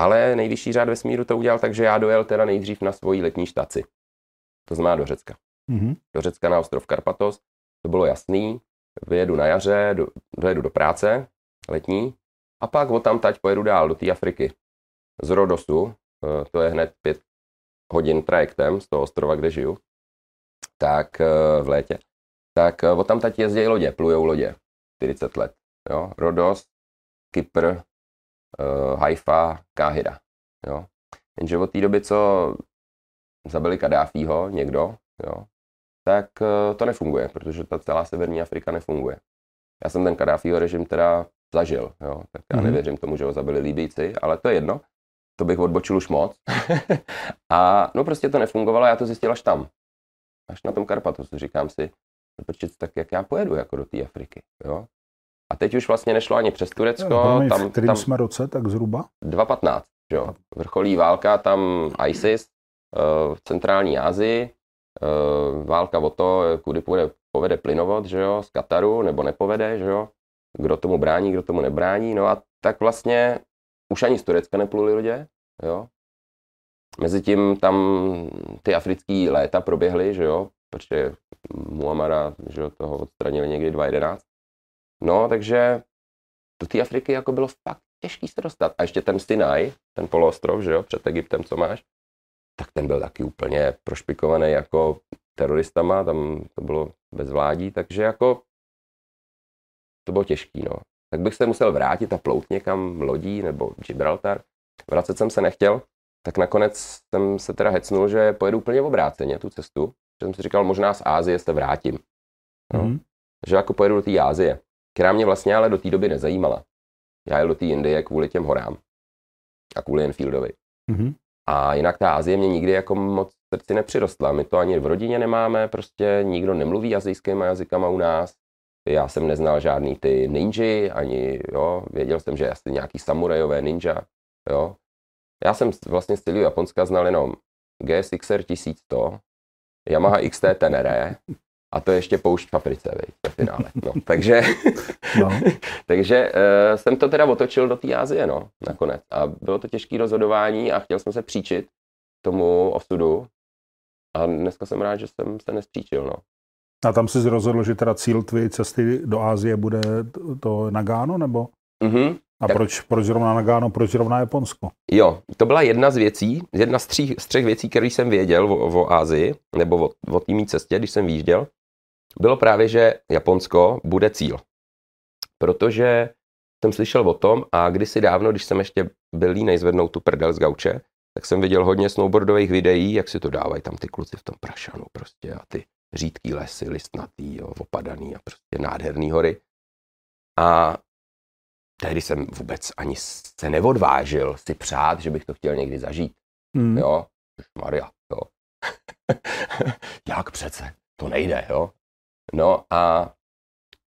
ale nejvyšší řád vesmíru to udělal tak, že já dojel teda nejdřív na svoji letní štaci. To znamená do Řecka. mhm. Do Řecka na ostrov Karpatos. To bylo jasný. Vyjedu na jaře, do, dojedu do práce letní a pak od tam tať pojedu dál do té Afriky. Z Rodosu, eh, to je hned pět hodin trajektem z toho ostrova, kde žiju, tak eh, v létě, tak od tam tať jezdí lodě, plujou lodě, 40 let. Jo? Rodos, Kypr, uh, Haifa, Káhira. Jo? Jenže od té doby, co zabili Kadáfího někdo, jo, tak uh, to nefunguje, protože ta celá severní Afrika nefunguje. Já jsem ten Kadáfího režim teda zažil, jo, tak já Mhm. nevěřím tomu, že ho zabili Libíci, ale to je jedno, to bych odbočil už moc. a no prostě to nefungovalo, já to zjistil až tam, až na tom Karpatosu, říkám si, no počkej, tak jak já pojedu jako do té Afriky, jo. A teď už vlastně nešlo ani přes Turecko, Promiň, tam, v kterým tam jsme roce, tak zhruba? 2.15, že jo. Vrcholí válka, tam ISIS eh, v centrální Asii, eh, válka o to, kudy povede, povede plynovod, že jo, z Kataru, nebo nepovede, že jo. Kdo tomu brání, kdo tomu nebrání, no a tak vlastně už ani z Turecka nepluli lidé, jo. Mezitím tam ty africké léta proběhly, že jo, protože Muamara, že jo, toho odstranili někdy 2011. No, takže do té Afriky jako bylo fakt těžký se dostat. A ještě ten Sinai, ten poloostrov, že jo, před Egyptem, co máš, tak ten byl taky úplně prošpikovaný jako teroristama, tam to bylo bez vládí, takže jako to bylo těžký, no. Tak bych se musel vrátit a plout někam lodí nebo Gibraltar. Vracet jsem se nechtěl, tak nakonec jsem se teda hecnul, že pojedu úplně obráceně tu cestu. Že jsem si říkal, možná z Ázie se vrátím. No. Mm-hmm. Že jako pojedu do té Ázie, která mě vlastně ale do té doby nezajímala. Já jel do té Indie kvůli těm horám a kvůli Enfieldovi. Mm-hmm. A jinak ta Azie mě nikdy jako moc srdci nepřirostla. My to ani v rodině nemáme, prostě nikdo nemluví azijskými jazykama u nás. Já jsem neznal žádný ty ninji, ani, jo, věděl jsem, že asi nějaký samurajové ninja, jo. Já jsem vlastně celého Japonska znal jenom GSXR 1100, Yamaha XT Tenere a to ještě poušť viď, ve finále. No, takže no. takže uh, jsem to teda otočil do té Asie, no, nakonec. A bylo to těžké rozhodování a chtěl jsem se příčit tomu osudu. A dneska jsem rád, že jsem se nespříčil, no. A tam jsi rozhodl, že teda cíl tvé cesty do Ázie bude to Nagano, nebo? Mm-hmm. A tak... proč, proč zrovna Nagano, proč zrovna Japonsko? Jo, to byla jedna z věcí, jedna z, tří, z třech věcí, které jsem věděl o, o Ázii, nebo o, o té cestě, když jsem výjížděl bylo právě, že Japonsko bude cíl. Protože jsem slyšel o tom a kdysi dávno, když jsem ještě byl línej zvednout tu prdel z gauče, tak jsem viděl hodně snowboardových videí, jak si to dávají tam ty kluci v tom prašanu prostě a ty řídký lesy, listnatý, jo, opadaný a prostě nádherný hory. A tehdy jsem vůbec ani se neodvážil si přát, že bych to chtěl někdy zažít. Mm. Jo, Maria, jo. Jak přece? To nejde, jo. No a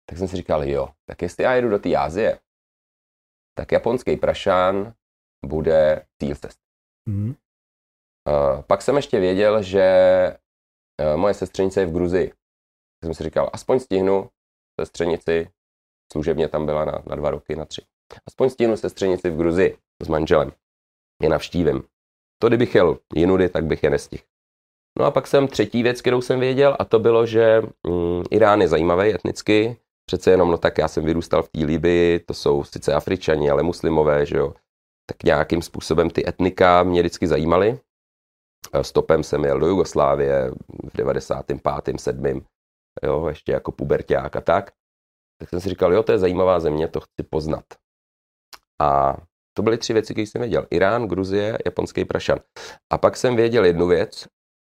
tak jsem si říkal, jo, tak jestli já jedu do té Ázie, tak japonský prašán bude cíl cest. Mm. Uh, pak jsem ještě věděl, že moje sestřenice je v Gruzii. Tak jsem si říkal, aspoň stihnu sestřenici, služebně tam byla na, na dva roky, na tři. Aspoň stihnu sestřenici v Gruzii s manželem. Je navštívím. To, kdybych jel jinudy, tak bych je nestihl. No a pak jsem třetí věc, kterou jsem věděl, a to bylo, že mm, Irán je zajímavý etnicky, přece jenom, no tak já jsem vyrůstal v té Libii, to jsou sice Afričani, ale muslimové, že jo, tak nějakým způsobem ty etnika mě vždycky zajímaly. Stopem jsem jel do Jugoslávie v 95. 7. Jo, ještě jako puberták a tak. Tak jsem si říkal, jo, to je zajímavá země, to chci poznat. A to byly tři věci, které jsem věděl. Irán, Gruzie, japonský prašan. A pak jsem věděl jednu věc,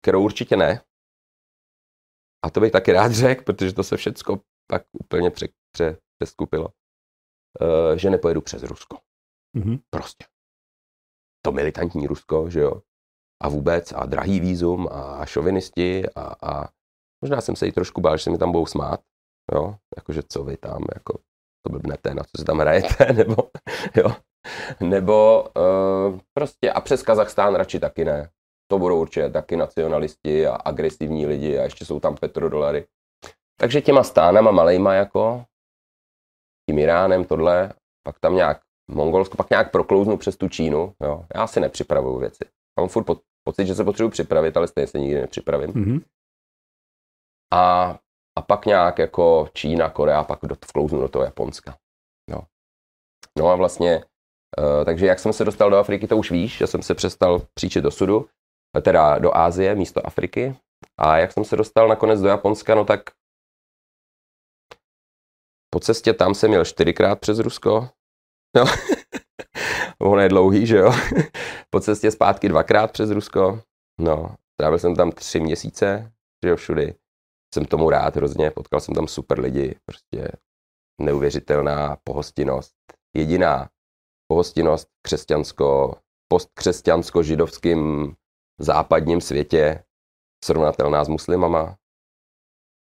kterou určitě ne. A to bych taky rád řekl, protože to se všecko pak úplně pře, pře, přeskupilo. Uh, že nepojedu přes Rusko. Mm-hmm. Prostě. To militantní Rusko, že jo. A vůbec, a drahý výzum, a šovinisti, a, a možná jsem se i trošku bál, že se mi tam budou smát, jo. Jakože co vy tam, jako to blbnete, na co si tam hrajete, nebo, jo. Nebo uh, prostě, a přes Kazachstán radši taky ne to budou určitě taky nacionalisti a agresivní lidi a ještě jsou tam petrodolary. Takže těma stánama malejma jako, tím Iránem tohle, pak tam nějak Mongolsko, pak nějak proklouznu přes tu Čínu, jo. Já si nepřipravuju věci. Mám furt po, pocit, že se potřebuji připravit, ale stejně se nikdy nepřipravím. Mm-hmm. A, a pak nějak jako Čína, Korea, pak do, vklouznu do toho Japonska. Jo. No a vlastně, uh, takže jak jsem se dostal do Afriky, to už víš, že jsem se přestal příčit do sudu teda do Ázie místo Afriky. A jak jsem se dostal nakonec do Japonska, no tak po cestě tam jsem měl čtyřikrát přes Rusko. No. Ono je dlouhý, že jo. po cestě zpátky dvakrát přes Rusko. No, trávil jsem tam tři měsíce, že jo, všudy. Jsem tomu rád hrozně, potkal jsem tam super lidi, prostě neuvěřitelná pohostinnost. Jediná pohostinnost křesťansko, postkřesťansko-židovským západním světě srovnatelná s muslimama,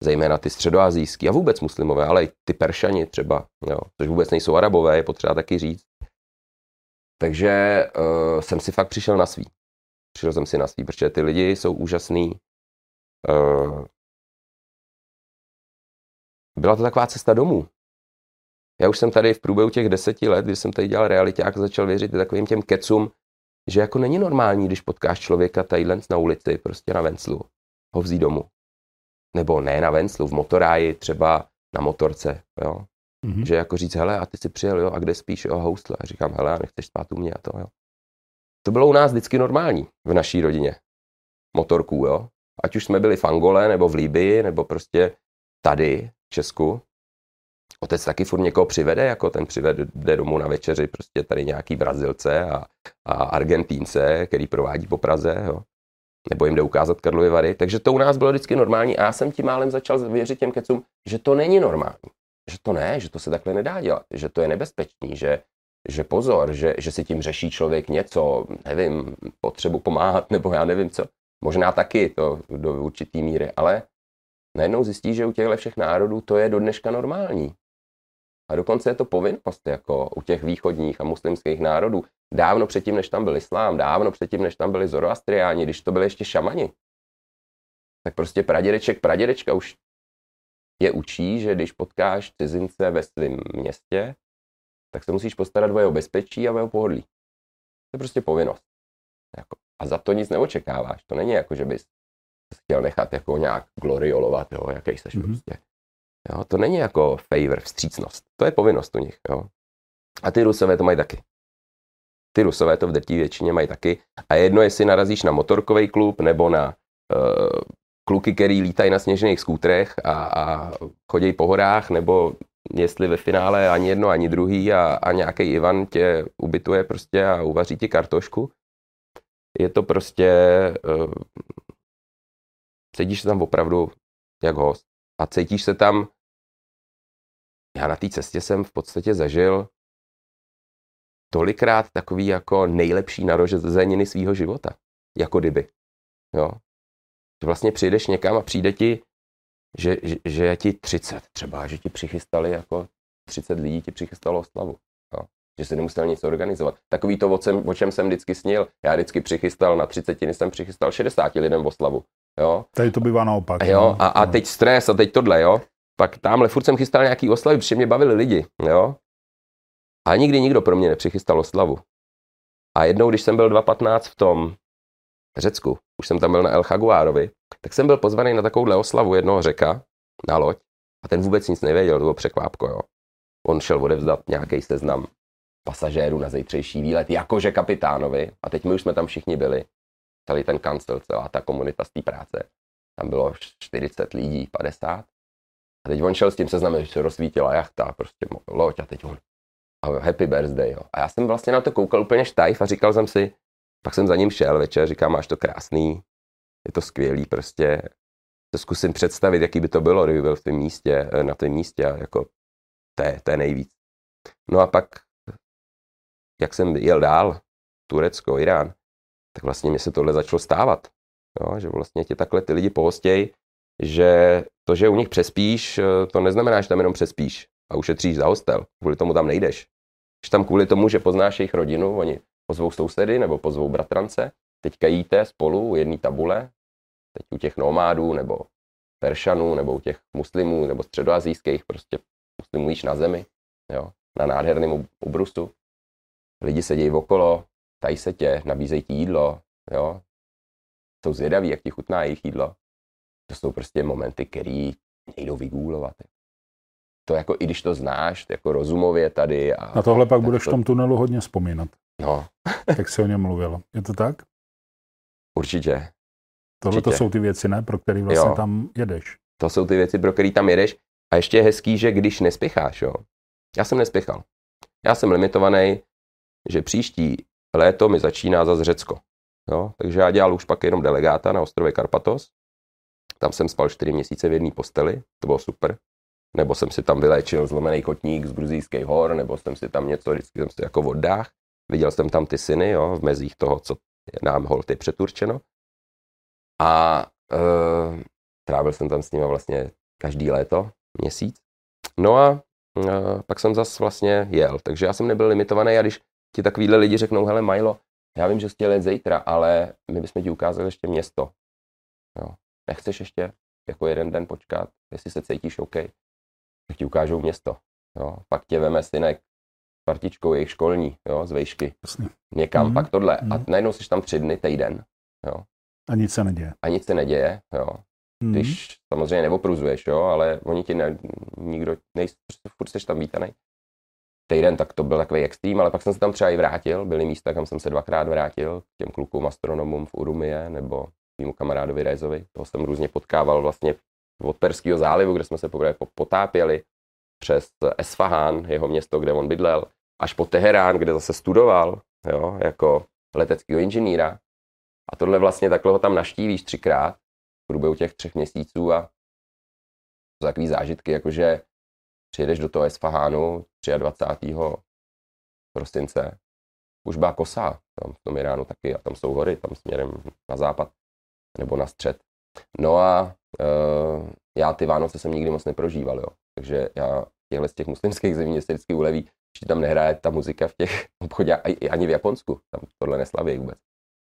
zejména ty středoazijský a vůbec muslimové, ale i ty peršani třeba, jo, což vůbec nejsou arabové, je potřeba taky říct. Takže uh, jsem si fakt přišel na svý. Přišel jsem si na svý, protože ty lidi jsou úžasný. Uh, byla to taková cesta domů. Já už jsem tady v průběhu těch deseti let, kdy jsem tady dělal realiták, začal věřit takovým těm kecům, že jako není normální, když potkáš člověka tadyhle na ulici, prostě na Venclu, ho vzít domů. Nebo ne na Venclu, v motoráji, třeba na motorce, jo. Mm-hmm. Že jako říct, hele, a ty si přijel, jo, a kde spíš, jo, housle. A říkám, hele, nechceš spát u mě a to, jo. To bylo u nás vždycky normální v naší rodině. Motorků, jo. Ať už jsme byli v Angole, nebo v Líbii, nebo prostě tady v Česku. Otec taky furt někoho přivede, jako ten přivede domů na večeři prostě tady nějaký Brazilce a, a Argentínce, který provádí po Praze, jo. Nebo jim jde ukázat Karlovy Vary. Takže to u nás bylo vždycky normální a já jsem tím málem začal věřit těm kecům, že to není normální. Že to ne, že to se takhle nedá dělat, že to je nebezpečný, že, že pozor, že, že si tím řeší člověk něco, nevím, potřebu pomáhat, nebo já nevím co. Možná taky to do určitý míry, ale najednou zjistí, že u těchto všech národů to je do dneška normální. A dokonce je to povinnost jako u těch východních a muslimských národů. Dávno předtím, než tam byl islám, dávno předtím, než tam byli zoroastriáni, když to byli ještě šamani, tak prostě pradědeček, pradědečka už je učí, že když potkáš cizince ve svém městě, tak se musíš postarat o jeho bezpečí a o jeho pohodlí. To je prostě povinnost. Jako, a za to nic neočekáváš. To není jako, že bys chtěl nechat jako nějak gloriolovat, jo, jaký seš mm-hmm. prostě. Jo, to není jako favor, vstřícnost. To je povinnost u nich. Jo. A ty Rusové to mají taky. Ty Rusové to v drtí většině mají taky. A jedno, jestli narazíš na motorkový klub nebo na uh, kluky, který lítají na sněžných skútrech a, a chodí po horách, nebo jestli ve finále ani jedno, ani druhý a, a nějaký Ivan tě ubytuje prostě a uvaří ti kartošku. Je to prostě, uh, sedíš tam opravdu jak host a cítíš se tam, já na té cestě jsem v podstatě zažil tolikrát takový jako nejlepší narozeniny svého života. Jako kdyby. Jo. Že vlastně přijdeš někam a přijde ti, že, že, že je ti 30 třeba, že ti přichystali jako 30 lidí ti přichystalo oslavu. Jo. Že si nemusel nic organizovat. Takový to, o, čem, o čem jsem vždycky snil. Já vždycky přichystal na 30, jsem přichystal 60 lidem oslavu. Jo. Tady to bývá naopak. Jo, no. a, a teď stres a teď tohle, jo. Pak tamhle furt jsem chystal nějaký oslavy, protože mě bavili lidi, jo. A nikdy nikdo pro mě nepřichystal oslavu. A jednou, když jsem byl 2.15 v tom Řecku, už jsem tam byl na El Jaguárovi, tak jsem byl pozvaný na takovouhle oslavu jednoho řeka na loď a ten vůbec nic nevěděl, to bylo překvápko, jo. On šel odevzdat nějaký seznam pasažérů na zítřejší výlet, jakože kapitánovi. A teď my už jsme tam všichni byli. Celý ten kancel, celá ta komunita z té práce. Tam bylo 40 lidí, 50. A teď on šel s tím seznamem, že se rozsvítila jachta, prostě loď a teď on a happy birthday, jo. A já jsem vlastně na to koukal úplně štajf a říkal jsem si, pak jsem za ním šel večer, říkám, máš to krásný, je to skvělý, prostě to zkusím představit, jaký by to bylo, kdyby byl v tom místě, eh, na tom místě, jako to je, to je nejvíc. No a pak, jak jsem jel dál, Turecko, Irán, tak vlastně mě se tohle začalo stávat. Jo, že vlastně tě takhle ty lidi pohostěj, že to, že u nich přespíš, eh, to neznamená, že tam jenom přespíš a ušetříš za hostel. Kvůli tomu tam nejdeš. Když tam kvůli tomu, že poznáš jejich rodinu, oni pozvou sousedy nebo pozvou bratrance, teďka jíte spolu u jedné tabule, teď u těch nomádů nebo Peršanů nebo u těch muslimů nebo středoazijských prostě muslimů jíš na zemi, jo, na nádherném ubrusu. Lidi sedí okolo, tají se tě, nabízejí ti jídlo, jo. Jsou zvědaví, jak ti chutná jejich jídlo. To jsou prostě momenty, které nejdou vygůlovat to jako, i když to znáš, jako rozumově tady. A, Na tohle pak budeš to... v tom tunelu hodně vzpomínat. No. jak se o něm mluvil. Je to tak? Určitě. Tohle to jsou ty věci, ne, pro které vlastně jo. tam jedeš. To jsou ty věci, pro které tam jedeš. A ještě je hezký, že když nespěcháš, jo. Já jsem nespěchal. Já jsem limitovaný, že příští léto mi začíná za Řecko. Jo? Takže já dělal už pak jenom delegáta na ostrově Karpatos. Tam jsem spal čtyři měsíce v jedné posteli, to bylo super nebo jsem si tam vyléčil zlomený kotník z gruzijských hor, nebo jsem si tam něco, vždycky jsem si jako oddách. Viděl jsem tam ty syny, jo, v mezích toho, co je nám holty přeturčeno. A uh, trávil jsem tam s nimi vlastně každý léto, měsíc. No a uh, pak jsem zas vlastně jel, takže já jsem nebyl limitovaný a když ti takovýhle lidi řeknou, hele Milo, já vím, že jsi chtěl zítra, ale my bychom ti ukázali ještě město. Jo. Nechceš ještě jako jeden den počkat, jestli se cítíš OK tak ti ukážou město. Jo. Pak tě veme synek partičkou jejich školní, jo, z vejšky. Jasně. Někam, mm-hmm. pak tohle. Mm-hmm. A mhm. najednou jsi tam tři dny, týden. Jo. A nic se neděje. A nic se neděje, jo. Hmm. Když samozřejmě neopruzuješ, jo, ale oni ti ne, nikdo, nejsi, prostě furt jsi tam vítaný. Týden, tak to byl takový extrém, ale pak jsem se tam třeba i vrátil. Byly místa, kam jsem se dvakrát vrátil, k těm klukům astronomům v Urumie nebo mimo kamarádovi Rezovi. Toho jsem různě potkával vlastně od Perského zálivu, kde jsme se poprvé potápěli, přes Esfahan, jeho město, kde on bydlel, až po Teherán, kde zase studoval, jo, jako leteckého inženýra. A tohle vlastně takhle ho tam naštívíš třikrát v průběhu těch třech měsíců a to takový zážitky, jakože přijedeš do toho Esfahánu 23. prosince, už byla kosa tam v tom Iránu taky a tam jsou hory, tam směrem na západ nebo na střed. No a uh, já ty Vánoce jsem nikdy moc neprožíval, jo. Takže já těchhle z těch muslimských zemí mě se vždycky uleví, že tam nehraje ta muzika v těch obchodě, ani v Japonsku, tam tohle neslaví vůbec.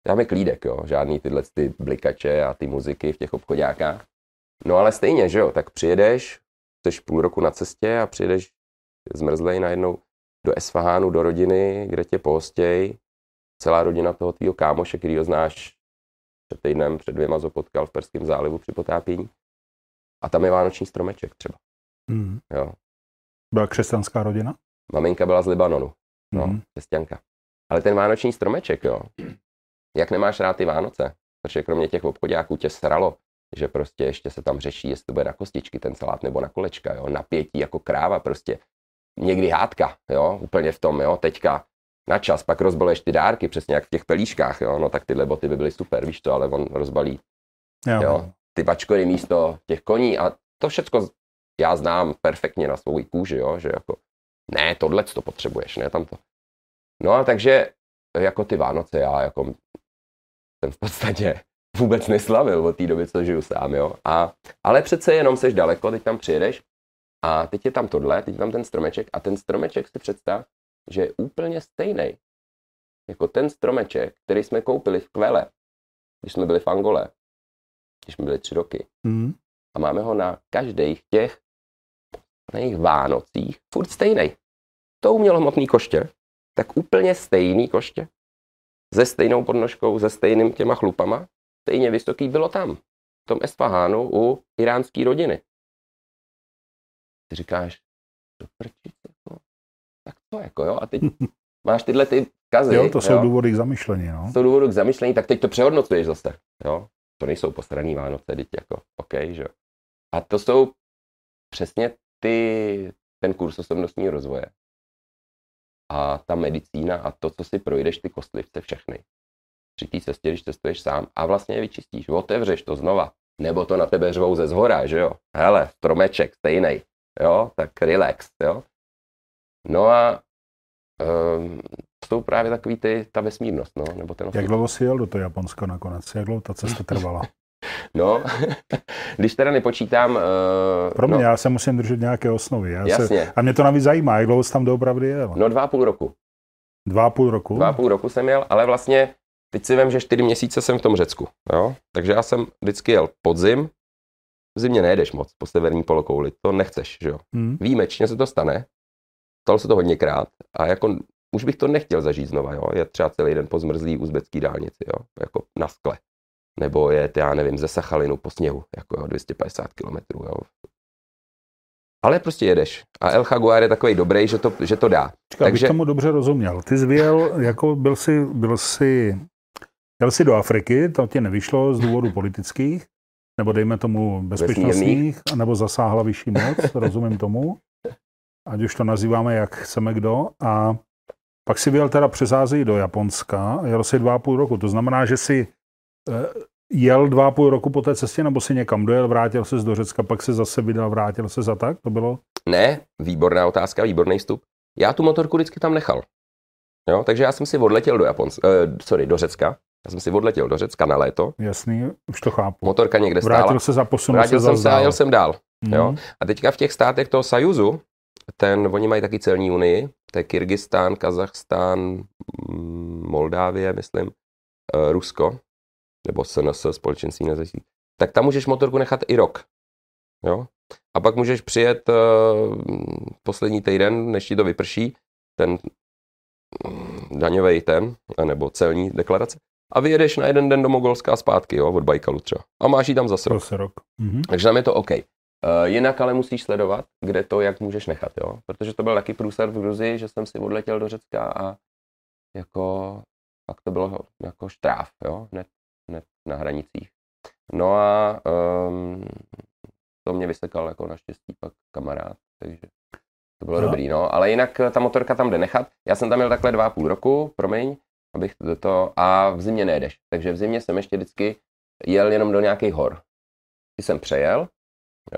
Tam je klídek, jo, žádný tyhle ty blikače a ty muziky v těch obchodákách. No ale stejně, že jo, tak přijedeš, jsi půl roku na cestě a přijedeš zmrzlej najednou do Esfahánu, do rodiny, kde tě pohostěj. Celá rodina toho tvýho kámoše, který ho znáš před týdnem, před dvěma zo potkal v Perském zálivu při potápění. A tam je vánoční stromeček třeba. Mm. Jo. Byla křesťanská rodina? Maminka byla z Libanonu. No, mm. křesťanka. Ale ten vánoční stromeček, jo. Jak nemáš rád ty Vánoce? Protože kromě těch obchodáků tě sralo, že prostě ještě se tam řeší, jestli to bude na kostičky ten salát nebo na kolečka, jo. Napětí jako kráva prostě. Někdy hádka, jo, úplně v tom, jo, teďka na čas, pak rozbaluješ ty dárky, přesně jak v těch pelíškách, jo, no tak tyhle boty by byly super, víš to, ale on rozbalí, jo, jo ty bačkory místo těch koní a to všechno já znám perfektně na svou kůži, jo, že jako ne, tohle to potřebuješ, ne tam to. No a takže jako ty Vánoce já jako jsem v podstatě vůbec neslavil od té doby, co žiju sám, jo. A, ale přece jenom seš daleko, teď tam přijedeš a teď je tam tohle, teď je tam ten stromeček a ten stromeček si představ, že je úplně stejný jako ten stromeček, který jsme koupili v Kvele, když jsme byli v Angole, když jsme byli tři roky. Mm. A máme ho na každých těch na jejich Vánocích furt stejný. To umělo hmotný koště, tak úplně stejný koště, se stejnou podnožkou, se stejným těma chlupama, stejně vysoký bylo tam, v tom Esfahánu u iránské rodiny. Ty říkáš, do prčice, jako, tak to jako jo, a teď máš tyhle ty kazy. Jo, to jsou jo? důvody k zamyšlení, no. To jsou důvody k zamyšlení, tak teď to přehodnocuješ zase, jo. To nejsou posraný Vánoce, teď jako, OK, že A to jsou přesně ty, ten kurz osobnostního rozvoje a ta medicína a to, co si projdeš, ty kostlivce všechny. Při té cestě, když cestuješ sám a vlastně je vyčistíš, otevřeš to znova, nebo to na tebe řvou ze zhora, že jo. Hele, stromeček stejný, jo, tak relax, jo. No a um, jsou právě takový ty, ta vesmírnost, no, nebo ten Jak dlouho jsi jel do toho Japonska nakonec? Jak dlouho ta cesta trvala? No, když teda nepočítám... Uh, Pro mě, no, já se musím držet nějaké osnovy. Já jasně. Se, a mě to navíc zajímá, jak dlouho jsi tam doopravdy jel? No dva a půl roku. Dva a půl roku? Dva a půl roku jsem jel, ale vlastně teď si vím, že čtyři měsíce jsem v tom Řecku. Jo? Takže já jsem vždycky jel podzim, v zimě nejedeš moc po severní polokouli, to nechceš, že jo. Hmm. Výjimečně se to stane, stalo se to hodněkrát a jako už bych to nechtěl zažít znova, jo. Je třeba celý den po zmrzlý uzbecký dálnici, jo, jako na skle nebo je, já nevím, ze Sachalinu po sněhu, jako 250 km. Jo. Ale prostě jedeš. A El Jaguar je takový dobrý, že to, že to dá. Čeká, Takže... tomu dobře rozuměl. Ty jsi vyjel, jako byl jsi, byl jsi, jel jsi do Afriky, to ti nevyšlo z důvodu politických, nebo dejme tomu bezpečnostních, nebo zasáhla vyšší moc, rozumím tomu. Ať už to nazýváme, jak chceme kdo. A pak si vyjel teda přes Ázii do Japonska, jel si dva a půl roku. To znamená, že si jel dva a půl roku po té cestě, nebo si někam dojel, vrátil se do Řecka, pak se zase vydal, vrátil se za tak? To bylo? Ne, výborná otázka, výborný vstup. Já tu motorku vždycky tam nechal. Jo, takže já jsem si odletěl do Japonska, uh, sorry, do Řecka. Já jsem si odletěl do Řecka na léto. Jasný, už to chápu. Motorka někde stála. Vrátil se za posun. Vrátil se jsem se a jel jsem dál. Mm. Jo? A teďka v těch státech toho Sajuzu, ten, oni mají taky celní unii, to je Kyrgyzstán, Kazachstán, mm, Moldávie, myslím, uh, Rusko nebo SNS, společenství nezávislých, tak tam můžeš motorku nechat i rok. Jo? A pak můžeš přijet uh, poslední týden, než ti to vyprší, ten mm, daňový ten, nebo celní deklarace, a vyjedeš na jeden den do Mogolska a zpátky, jo, od Bajkalu třeba. A máš ji tam zase rok. Zase rok. Mhm. Takže tam je to OK. Uh, jinak ale musíš sledovat, kde to, jak můžeš nechat, jo. Protože to byl taky průsad v Gruzii, že jsem si odletěl do Řecka a jako, pak to bylo jako štráv, jo, hned na hranicích. No a um, to mě vysekal jako naštěstí pak kamarád, takže to bylo No. dobrý, no. Ale jinak eh, ta motorka tam jde nechat. Já jsem tam měl takhle dva a půl roku, promiň, abych to, to a v zimě nejedeš. Takže v zimě jsem ještě vždycky jel jenom do nějakých hor. Ty jsem přejel,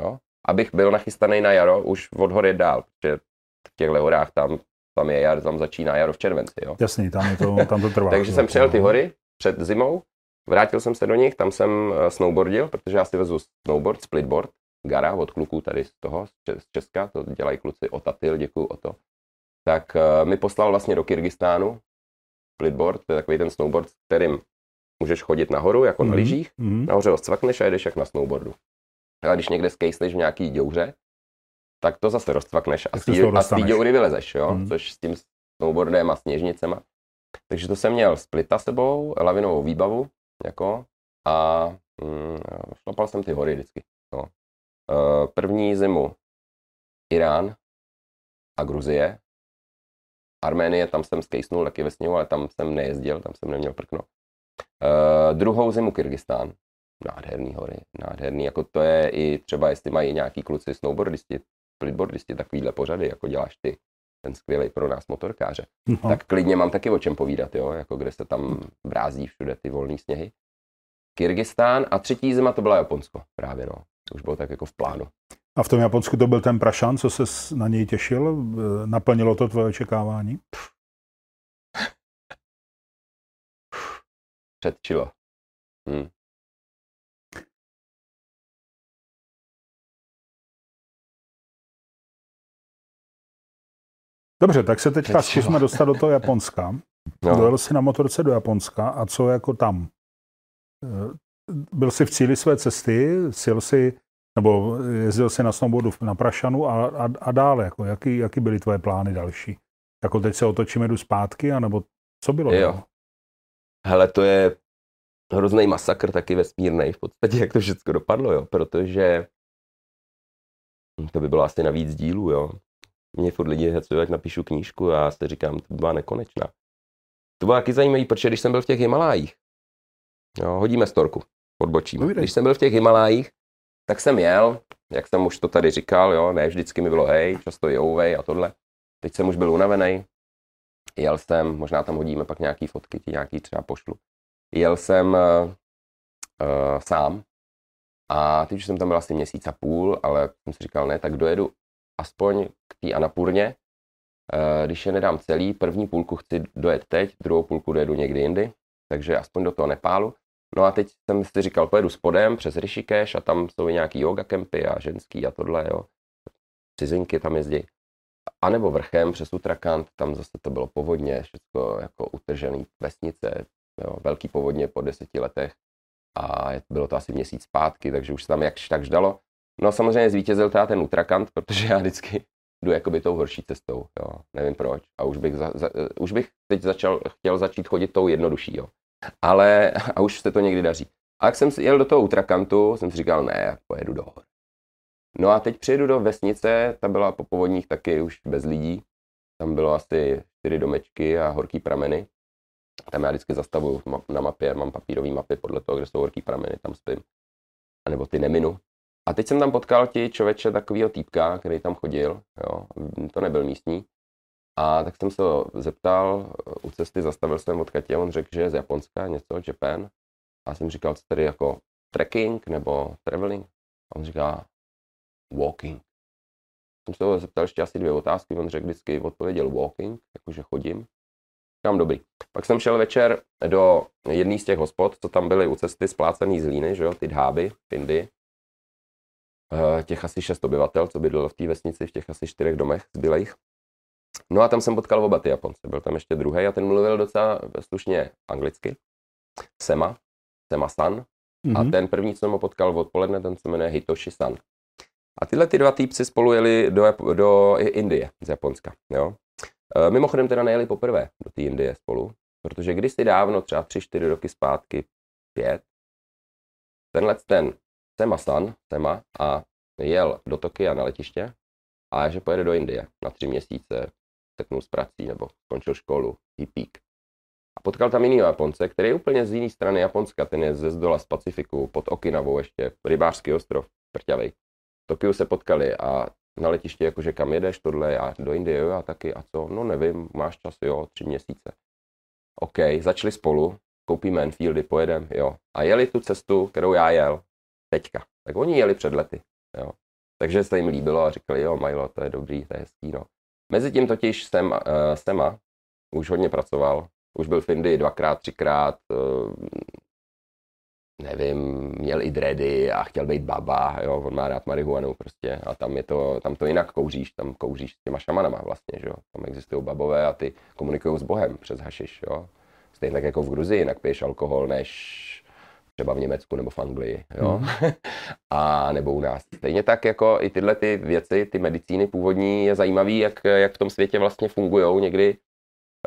jo, abych byl nachystaný na jaro, už od hory dál, protože v těchto horách tam, tam je jar, tam začíná jaro v červenci, jo. Jasný, tam, je to, tam to trvá. Takže jsem přejel ty hory před zimou, vrátil jsem se do nich, tam jsem eh, snowboardil, protože já si vezu snowboard, splitboard, gara od kluků tady z toho, z Če- z Česka, to dělají kluci Otatil, děkuju o to. Tak eh, mi poslal vlastně do Kyrgyzstánu splitboard, to je takový ten snowboard, s kterým můžeš chodit nahoru, jako na Mhm. lyžích, Mhm. nahoře ho zcvakneš a jedeš jak na snowboardu. A když někde skejsneš v nějaký děuře, tak to zase rozcvakneš a z té- děury vylezeš, jo? Mhm. což s tím snowboardem a sněžnicema. Takže to jsem měl splita sebou, lavinovou výbavu, jako, a mm, šlapal jsem ty hory vždycky. No. E, první zimu Irán a Gruzie. Arménie, tam jsem skejsnul taky ve sněhu, ale tam jsem nejezdil, tam jsem neměl prkno. E, druhou zimu Kyrgyzstán. Nádherný hory, nádherný, jako to je i třeba, jestli mají nějaký kluci snowboardisti, splitboardisti, takovýhle pořady, jako děláš ty, ten skvělý pro nás motorkáře No. tak klidně mám taky o čem povídat, jo, jako kde se tam brází všude ty volné sněhy. Kyrgyzstán a třetí zima to byla Japonsko právě, no. To už bylo tak jako v plánu. A v tom Japonsku to byl ten prašan, co se na něj těšil? E, Naplnilo to tvoje očekávání? Předčilo. Hm. Dobře, tak se teďka zkusme dostat do toho Japonska. No. Dojel jsi na motorce do Japonska a co jako tam? E, Byl jsi v cíli své cesty, sil jsi, nebo jezdil jsi na snowboardu na Prašanu a, a, a dále, jako jaký, jaký byly tvoje plány další? Jako teď se otočíme, jdu zpátky, anebo co bylo? Jo. Hele, to je hrozný masakr taky vesmírný v podstatě, jak to všechno dopadlo, jo, protože to by bylo asi na víc dílů, jo. Mě furt lidi hecují, ať napíšu knížku a já si říkám, to by byla nekonečná. To bylo taky zajímavé, protože když jsem byl v těch Himalájích, jo, hodíme storku, odbočíme. Povídej. Když jsem byl v těch Himalájích, tak jsem jel, jak jsem už to tady říkal, jo, ne vždycky mi bylo hej, často jouvej a tohle. Teď jsem už byl unavený, jel jsem, možná tam hodíme pak nějaký fotky, ti nějaký třeba pošlu. Jel jsem uh, uh, sám a teď už jsem tam byl asi měsíc a půl, ale jsem si říkal, ne, tak dojedu aspoň k té Anapurně, uh, když je nedám celý, první půlku chci dojet teď, druhou půlku dojedu někdy jindy, takže aspoň do toho Nepálu. No a teď jsem si říkal, pojedu spodem přes Rishikesh a tam jsou i nějaký yoga kempy a ženský a tohle, jo. Cizinky tam jezdí. A nebo vrchem přes Uttarakhand, tam zase to bylo povodně, všechno jako utržený vesnice, jo, velký povodně po deseti letech a bylo to asi měsíc zpátky, takže už se tam jakž tak dalo. No samozřejmě zvítězil teda ten Uttarakhand, protože já vždycky jdu jakoby tou horší cestou, jo, nevím proč. A už bych, za, za, už bych teď začal, chtěl začít chodit tou jednodušší, jo. Ale, a už se to někdy daří. A jak jsem jel do toho Uttarakhandu, jsem si říkal, ne, pojedu do hor. No a teď přijedu do vesnice, ta byla po povodních taky už bez lidí. Tam bylo asi čtyři domečky a horký prameny. Tam já vždycky zastavuju na mapě, mám papírové mapy podle toho, kde jsou horký prameny, tam spím. A nebo ty neminu. A teď jsem tam potkal ti člověče takového týpka, který tam chodil, jo. to nebyl místní. A tak jsem se ho zeptal, u cesty zastavil jsem od Katě, on řekl, že je z Japonska, něco, Japan. A jsem říkal, co tady jako trekking nebo traveling? A on říká, walking. Jsem se ho zeptal ještě asi dvě otázky, on řekl vždycky, odpověděl walking, jakože chodím. Říkám, dobrý. Pak jsem šel večer do jedné z těch hospod, co tam byly u cesty splácený z líny, že jo, ty dháby v Indii. Eh, Těch asi šest obyvatel, co bydlelo v té vesnici, v těch asi čtyřech domech zbylejch. No a tam jsem potkal oba ty Japonce. Byl tam ještě druhý a ten mluvil docela slušně anglicky. Sema, Sema-san. A Mhm. ten první, co jsem ho potkal odpoledne, ten se jmenuje Hitoshi San. A tyhle ty dva týpci spolu jeli do, do Indie z Japonska. Jo? E, mimochodem teda nejeli poprvé do té Indie spolu. Protože kdysi dávno, třeba tři, čtyři roky zpátky, pět, tenhle ten Sema-san, Sema, a jel do Tokia na letiště a že pojede do Indie na tři měsíce, teknul z prací nebo skončil školu, hippík. A potkal tam jiný Japonce, který je úplně z jiné strany Japonska, ten je ze zdola z Pacifiku, pod Okinavou ještě, rybářský ostrov, trťavej. V Tokiu se potkali a na letišti jakože kam jedeš, tohle, já do Indie, jo, já taky, a co, no nevím, máš čas, jo, tři měsíce. OK, začali spolu, koupíme Enfieldy, pojedem, jo. A jeli tu cestu, kterou já jel, teďka. Tak oni jeli před lety, jo. Takže se jim líbilo a říkali, jo, Milo, to je dobrý, to je hezký, no. Mezitím totiž jsem, uh, Sema už hodně pracoval, už byl v Indii dvakrát, třikrát, uh, nevím, měl i dready a chtěl být baba, jo, on má rád marihuanu prostě a tam je to, tam to jinak kouříš, tam kouříš s těma šamanama vlastně, že jo, tam existují babové a ty komunikují s Bohem přes hašiš, jo. Stejně tak jako v Gruzii, jinak piješ alkohol, než třeba v Německu nebo v Anglii, jo? Mm. a nebo u nás. Stejně tak jako i tyhle ty věci, ty medicíny původní, je zajímavý, jak, jak v tom světě vlastně fungují někdy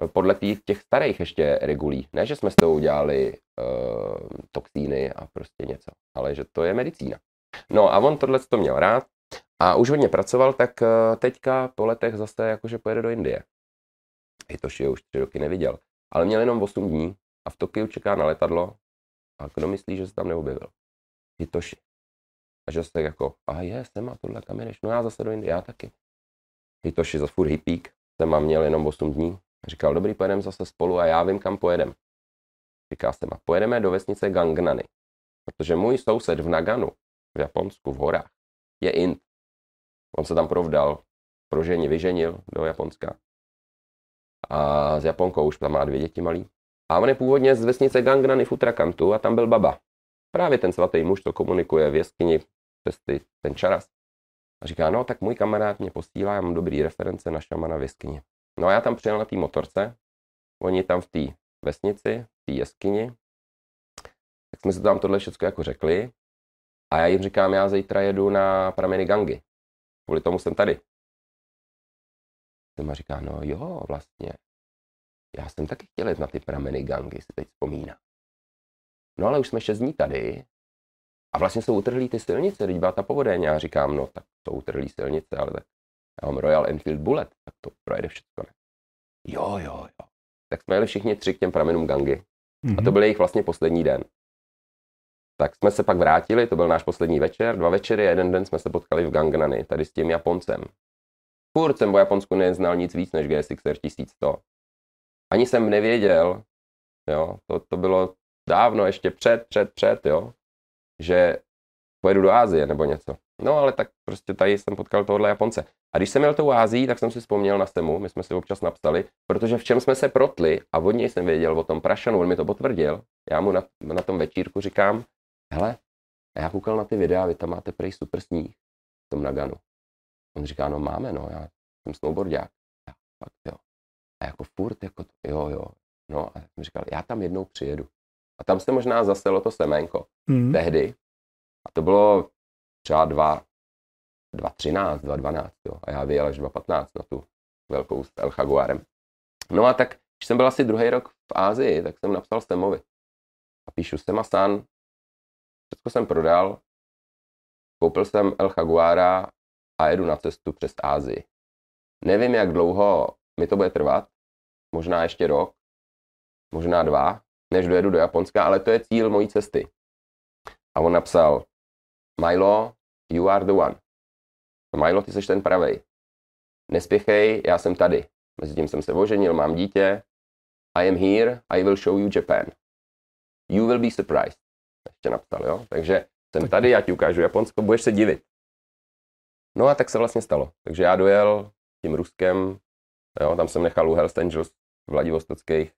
eh, podle těch, těch starých ještě regulí. Ne, že jsme s tou udělali uh, toxíny a prostě něco, ale že to je medicína. No a on tohle to měl rád a už hodně pracoval, tak uh, teďka po letech zase jakože pojede do Indie. I to je už tři roky neviděl. Ale měl jenom 8 dní a v Tokiu čeká na letadlo a kdo myslí, že se tam neobjevil? Hitoshi. A že se jako, a je, jsem a tohle kam jdeš? No já zase do Indie, já taky. Hitoshi za furt hippík, jsem a měl jenom 8 dní. Říkal, dobrý, pojedeme zase spolu a já vím, kam pojedem. Říká se, a pojedeme do vesnice Gangnany. Protože můj soused v Naganu, v Japonsku, v horách, je Ind. On se tam provdal, prožení, vyženil do Japonska. A s Japonkou už tam má dvě děti malý. A on je původně z vesnice Gangnany v Utrakantu a tam byl baba. Právě ten svatý muž, to komunikuje v jeskyni přes ty, ten čaras. A říká, no tak můj kamarád mě posílá, já mám dobrý reference na šamana v jeskyni. No a já tam přijel na té motorce, oni tam v té vesnici, v té jeskyni, tak jsme si tam tohle všechno jako řekli. A já jim říkám, já zítra jedu na prameny Gangy. Kvůli tomu jsem tady. Jsem říká, no jo, vlastně. Já jsem taky chtěl jít na ty prameny Gangy, si teď vzpomíná. No ale už jsme šest dní tady a vlastně jsou utrhlý ty silnice, teď byla ta povodeň. Já říkám, no tak jsou utrhlý silnice, ale tak já mám Royal Enfield Bullet, tak to projede všechno. Ne? Jo, jo, jo. Tak jsme jeli všichni tři k těm pramenům Gangy. Mm-hmm. A to mhm. byl jejich vlastně poslední den. Tak jsme se pak vrátili, to byl náš poslední večer, dva večery, jeden den jsme se potkali v Gangnany, tady s tím Japoncem. Furt jsem o Japonsku neznal nic víc než GSXR 1100 ani jsem nevěděl, jo, to, to bylo dávno, ještě před, před, před, jo, že pojedu do Ázie nebo něco. No ale tak prostě tady jsem potkal tohle Japonce. A když jsem měl tou Ázii, tak jsem si vzpomněl na Semu, my jsme si občas napsali, protože v čem jsme se protli a od něj jsem věděl o tom Prašanu, on mi to potvrdil. Já mu na, na tom večírku říkám, hele, já koukal na ty videa, vy tam máte prej super sníh v tom Naganu. On říká, no máme, no, já jsem snowboardák. Já, fakt, jo. A jako furt, jako jo, jo. No a jsem říkal, já tam jednou přijedu. A tam se možná zaselo to seménko. Mm. Tehdy. A to bylo třeba 2, 2.13, 2.12, jo. A já vyjel až 2.15 na tu velkou s El Jaguarem. No a tak, když jsem byl asi druhý rok v Ázii, tak jsem napsal Semovi. A píšu Sema-san, všechno jsem prodal, koupil jsem El Jaguara a jedu na cestu přes Ázii. Nevím, jak dlouho mi to bude trvat, možná ještě rok, možná dva, než dojedu do Japonska, ale to je cíl mojí cesty. A on napsal, Milo, you are the one. Milo, ty jsi ten pravej. Nespěchej, já jsem tady. Mezitím jsem se oženil, mám dítě. I am here, I will show you Japan. You will be surprised. Ještě napsal, jo? Takže jsem tady, já ti ukážu Japonsko, budeš se divit. No a tak se vlastně stalo. Takže já dojel tím Ruskem Jo, tam jsem nechal u Hells Angels Vladivostockých,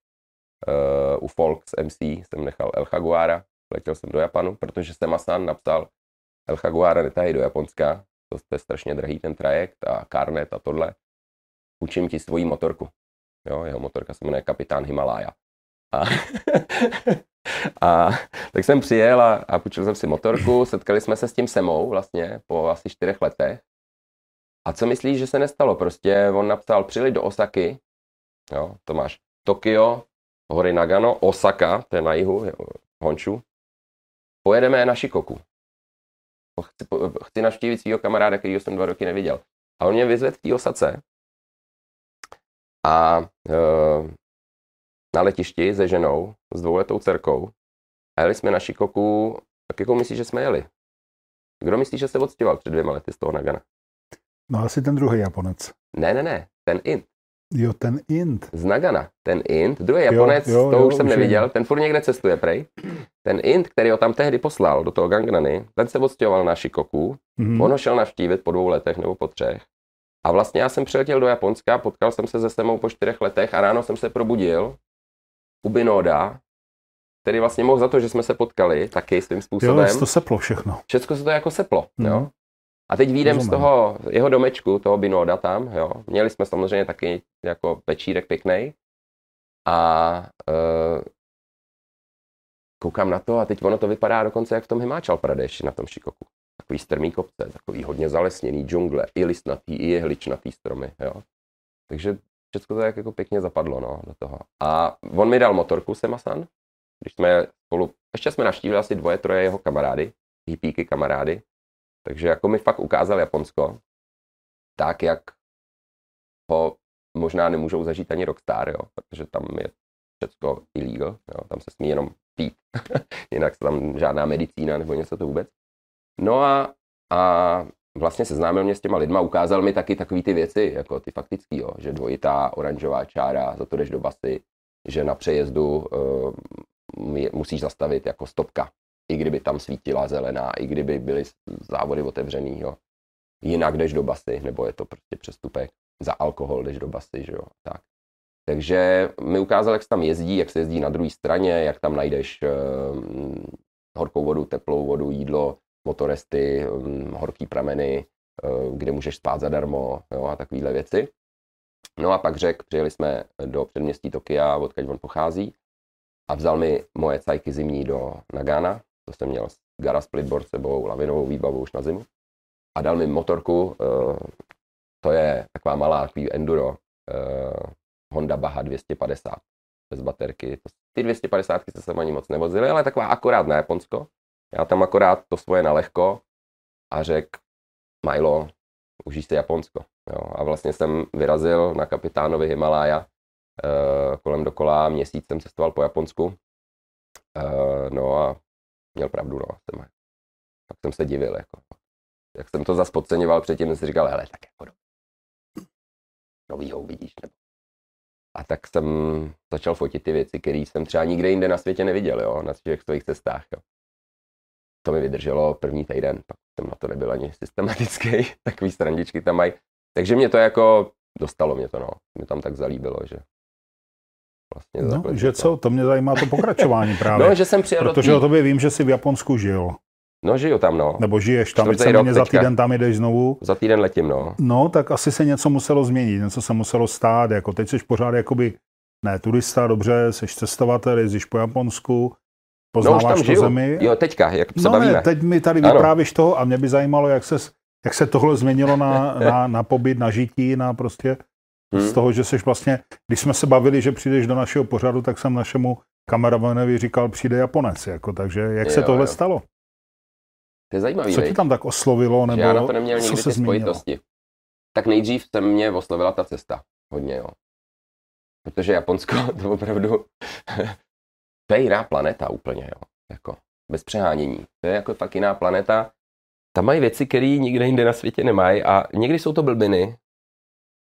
uh, u Folks MC jsem nechal El Jaguara, letěl jsem do Japanu, protože jsem Asan napsal El Jaguara netahy do Japonska, to je strašně drahý ten trajekt a Carnet a tohle. Učím ti svoji motorku. Jo, jeho motorka se jmenuje Kapitán Himalája. A, a tak jsem přijel a, a půjčil jsem si motorku, setkali jsme se s tím Semou vlastně po asi čtyřech letech a co myslíš, že se nestalo? Prostě on napsal, přijeli do Osaky, jo, to máš Tokio, hory Nagano, Osaka, to je na jihu, Honšu. Pojedeme na Shikoku. Chci, chci navštívit svého kamaráda, který jsem dva roky neviděl. A on mě vyzvedl v té Osace. A e, na letišti se ženou, s dvouletou dcerkou. A jeli jsme na Shikoku, tak jako myslíš, že jsme jeli? Kdo myslí, že se odstěhoval před dvěma lety z toho Nagana? No asi ten druhý Japonec. Ne, ne, ne, ten Int. Jo, ten Int. Z Nagana. Ten Int, druhý Japonec, jo, jo, to jo, už jsem už neviděl, je. ten furt někde cestuje, prej. Ten Int, který ho tam tehdy poslal do toho Gangnany, ten se odstěhoval na Shikoku, mm-hmm. on ho šel navštívit po dvou letech nebo po třech. A vlastně já jsem přiletěl do Japonska, potkal jsem se se Semou po čtyřech letech a ráno jsem se probudil u Binoda, který vlastně mohl za to, že jsme se potkali taky svým způsobem. Jo, to seplo všechno. Všechno se to jako seplo, mm. jo. A teď výjdem z toho jeho domečku, toho Binoda tam, jo. Měli jsme samozřejmě taky jako večírek pěkný. A uh, koukám na to a teď ono to vypadá dokonce jak v tom Himáčal Pradesh na tom Šikoku. Takový strmý kopce, takový hodně zalesněný džungle, i listnatý, i jehličnatý stromy, jo. Takže všechno to jako pěkně zapadlo, no, do toho. A on mi dal motorku, Semasan, když jsme spolu, ještě jsme navštívili asi dvoje, troje jeho kamarády, hippíky kamarády, takže jako mi fakt ukázal Japonsko, tak jak ho možná nemůžou zažít ani Rockstar, jo, protože tam je všechno illegal, jo, tam se smí jenom pít, jinak tam žádná medicína nebo něco to vůbec. No a, a vlastně seznámil mě s těma lidma, ukázal mi taky takové ty věci, jako ty faktický, jo, že dvojitá oranžová čára, za to jdeš do basy, že na přejezdu uh, musíš zastavit jako stopka, i kdyby tam svítila zelená, i kdyby byly závody otevřený, jo. Jinak jdeš do basy, nebo je to prostě přestupek. Za alkohol jdeš do basy, že jo, tak. Takže mi ukázal, jak se tam jezdí, jak se jezdí na druhé straně, jak tam najdeš uh, horkou vodu, teplou vodu, jídlo, motoresty, um, horký prameny, uh, kde můžeš spát zadarmo jo, a takovéhle věci. No a pak řekl, přijeli jsme do předměstí Tokia, odkud on pochází, a vzal mi moje cajky zimní do Nagana, to jsem měl Gara Splitboard sebou, lavinovou výbavu už na zimu. A dal mi motorku, uh, to je taková malá, takový enduro, uh, Honda Baha 250 bez baterky. Ty 250 se sem ani moc nevozily, ale taková akorát na Japonsko. Já tam akorát to svoje na lehko a řekl, Milo, užij si Japonsko. Jo. A vlastně jsem vyrazil na kapitánovi Himalája uh, kolem dokola, měsíc jsem cestoval po Japonsku. No a měl pravdu, no. Tak jsem se divil, jako. Jak jsem to zase podceňoval předtím, jsem si říkal, hele, tak jako novýho uvidíš, nebo a tak jsem začal fotit ty věci, které jsem třeba nikde jinde na světě neviděl, jo, na těch svých cestách. Jo. To mi vydrželo první týden, pak jsem na to nebyl ani systematický, takový strandičky tam mají. Takže mě to jako, dostalo mě to, no. Mě tam tak zalíbilo, že vlastně no, že co, to mě zajímá to pokračování právě. no, že jsem přijel Protože o tobě vím, že jsi v Japonsku žil. No, žiju tam, no. Nebo žiješ tam, víceméně za týden tam jdeš znovu. Za týden letím, no. No, tak asi se něco muselo změnit, něco se muselo stát, jako teď jsi pořád jakoby, ne turista, dobře, jsi cestovatel, jezdíš po Japonsku, poznáváš no, už tam žiju. zemi. Jo, teďka, jak se no, bavíme. Ne, teď mi tady vyprávíš to a mě by zajímalo, jak se, jak se tohle změnilo na, na, na pobyt, na žití, na prostě Hmm. Z toho, že jsi vlastně, když jsme se bavili, že přijdeš do našeho pořadu, tak jsem našemu kameramanovi říkal, přijde Japonec. Jako, takže jak jo, se tohle jo. stalo? To je zajímavý, Co tě tam tak oslovilo? Nebo já na to neměl nikdy ty spojitosti. Tak nejdřív se mě oslovila ta cesta. Hodně, jo. Protože Japonsko, to opravdu, to je jiná planeta úplně, jo. Jako, bez přehánění. To je jako fakt jiná planeta. Tam mají věci, které nikde jinde na světě nemají a někdy jsou to blbiny,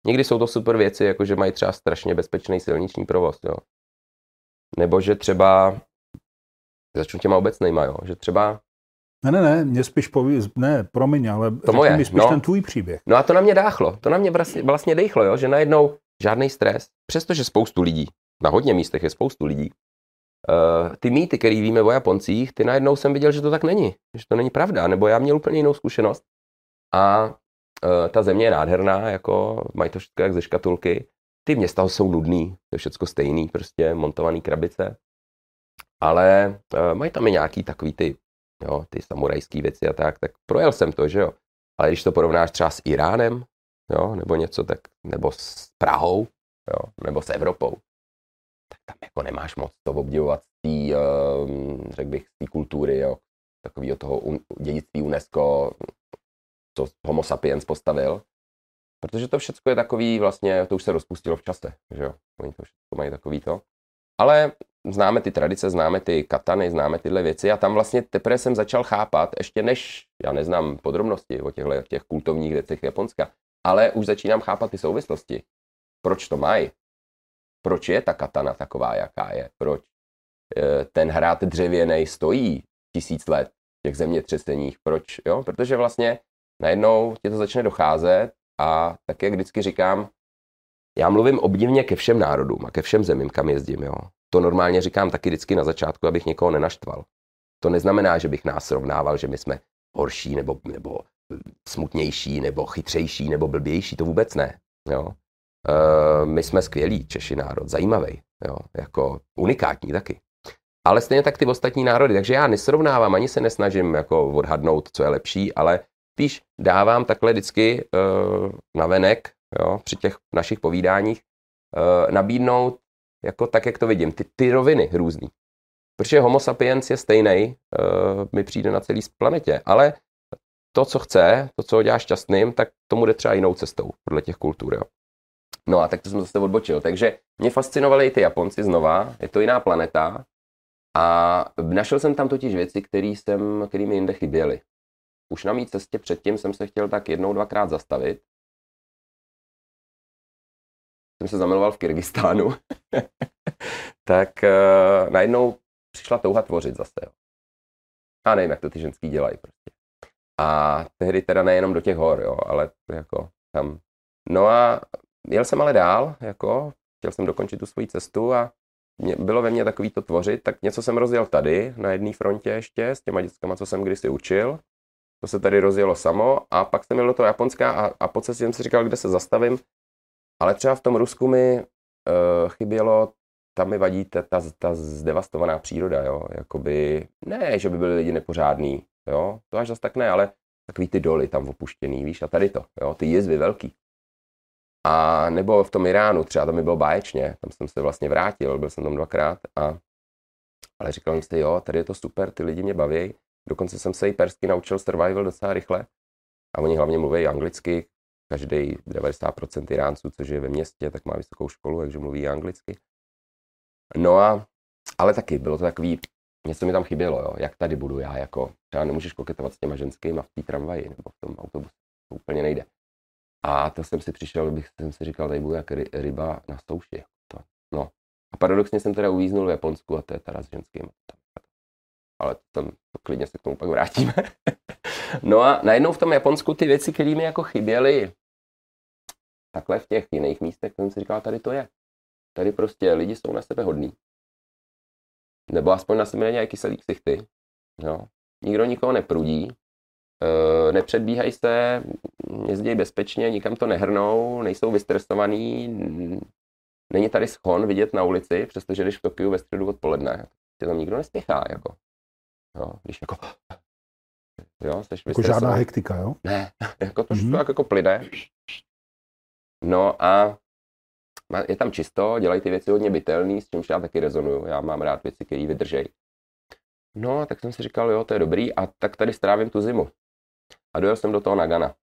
Někdy jsou to super věci, jako že mají třeba strašně bezpečný silniční provoz, jo. Nebo že třeba, začnu těma obecnýma, jo, že třeba ne, ne, ne, mě spíš poví, ne, promiň, ale to moje, mi spíš no. ten tvůj příběh. No a to na mě dáchlo, to na mě vlastně, vlastně dejchlo, jo, že najednou žádný stres, přestože spoustu lidí, na hodně místech je spoustu lidí, uh, ty mýty, které víme o Japoncích, ty najednou jsem viděl, že to tak není, že to není pravda, nebo já měl úplně jinou zkušenost. A ta země je nádherná, jako mají to všechno jak ze škatulky. Ty města jsou nudný, to je všechno stejný, prostě montovaný krabice. Ale uh, mají tam i nějaký takový ty, jo, ty samurajské věci a tak, tak projel jsem to, že jo. Ale když to porovnáš třeba s Iránem, jo, nebo něco tak, nebo s Prahou, jo, nebo s Evropou, tak tam jako nemáš moc to obdivovat z té, uh, řekl bych, z té kultury, jo, takového toho un, dědictví UNESCO, co Homo sapiens postavil. Protože to všechno je takový vlastně, to už se rozpustilo v čase, že jo. Oni to všechno mají takový to. Ale známe ty tradice, známe ty katany, známe tyhle věci a tam vlastně teprve jsem začal chápat, ještě než, já neznám podrobnosti o těchto těch kultovních věcech Japonska, ale už začínám chápat ty souvislosti. Proč to mají? Proč je ta katana taková, jaká je? Proč eh, ten hrát dřevěný stojí tisíc let v těch zemětřeseních? Proč? Jo? Protože vlastně najednou ti to začne docházet a tak, jak vždycky říkám, já mluvím obdivně ke všem národům a ke všem zemím, kam jezdím. Jo. To normálně říkám taky vždycky na začátku, abych někoho nenaštval. To neznamená, že bych nás srovnával, že my jsme horší nebo, nebo smutnější, nebo chytřejší, nebo blbější, to vůbec ne. Jo. E, my jsme skvělí, Češi národ, zajímavý, jo, jako unikátní taky. Ale stejně tak ty ostatní národy, takže já nesrovnávám, ani se nesnažím jako odhadnout, co je lepší, ale spíš dávám takhle vždycky uh, na venek, jo, při těch našich povídáních, uh, nabídnout jako tak, jak to vidím, ty, ty roviny různý. Protože homo sapiens je stejný, uh, mi přijde na celý planetě, ale to, co chce, to, co ho dělá šťastným, tak tomu jde třeba jinou cestou podle těch kultur. Jo. No a tak to jsem zase odbočil. Takže mě fascinovaly i ty Japonci znova, je to jiná planeta a našel jsem tam totiž věci, které jsem, mi jinde chyběly. Už na mý cestě předtím jsem se chtěl tak jednou, dvakrát zastavit. Jsem se zamiloval v Kyrgyzstánu. tak uh, najednou přišla touha tvořit zase. A nevím, jak to ty ženský dělají prostě. A tehdy teda nejenom do těch hor, jo, ale jako tam. No a jel jsem ale dál, jako chtěl jsem dokončit tu svoji cestu a mě, bylo ve mně takový to tvořit, tak něco jsem rozjel tady, na jedné frontě ještě, s těma dětskama, co jsem kdysi učil. To se tady rozjelo samo a pak jsem měl do toho Japonska a, a po cestě jsem si říkal, kde se zastavím. Ale třeba v tom Rusku mi uh, chybělo, tam mi vadí ta, ta, ta zdevastovaná příroda, jo. Jakoby, ne, že by byli lidi nepořádní, jo. To až zase tak ne, ale takový ty doly tam opuštěný, víš, a tady to, jo, ty jizvy velký. A nebo v tom Iránu třeba, to mi bylo báječně, tam jsem se vlastně vrátil, byl jsem tam dvakrát a ale říkal jsem si, jo, tady je to super, ty lidi mě baví, Dokonce jsem se i persky naučil survival docela rychle. A oni hlavně mluví anglicky. Každý 90% Iránců, což je ve městě, tak má vysokou školu, takže mluví anglicky. No a, ale taky bylo to takový, něco mi tam chybělo, jo, jak tady budu já, jako třeba nemůžeš koketovat s těma ženskými v té tramvaji nebo v tom autobuse, to úplně nejde. A to jsem si přišel, bych jsem si říkal, tady budu jak ryba na souši. To, no. A paradoxně jsem teda uvíznul v Japonsku a to je teda s ženským ale tam to klidně se k tomu pak vrátíme. no a najednou v tom Japonsku ty věci, které mi jako chyběly takhle v těch jiných místech, jsem si říkal, tady to je. Tady prostě lidi jsou na sebe hodní. Nebo aspoň na sebe nějaký kyselý ksichty. Jo. Nikdo nikoho neprudí, e, nepředbíhají se, jezdí bezpečně, nikam to nehrnou, nejsou vystresovaný, není tady schon vidět na ulici, přestože když v Tokiu ve středu odpoledne, tam nikdo nespěchá. Jako. Jo, když jako... Jo, jsi jako žádná hektika, jo? Ne, jako to mm-hmm. jako plyne. No a je tam čisto, dělají ty věci hodně bytelný, s čímž já taky rezonuju. Já mám rád věci, které vydržejí. No a tak jsem si říkal, jo, to je dobrý, a tak tady strávím tu zimu. A dojel jsem do toho Nagana.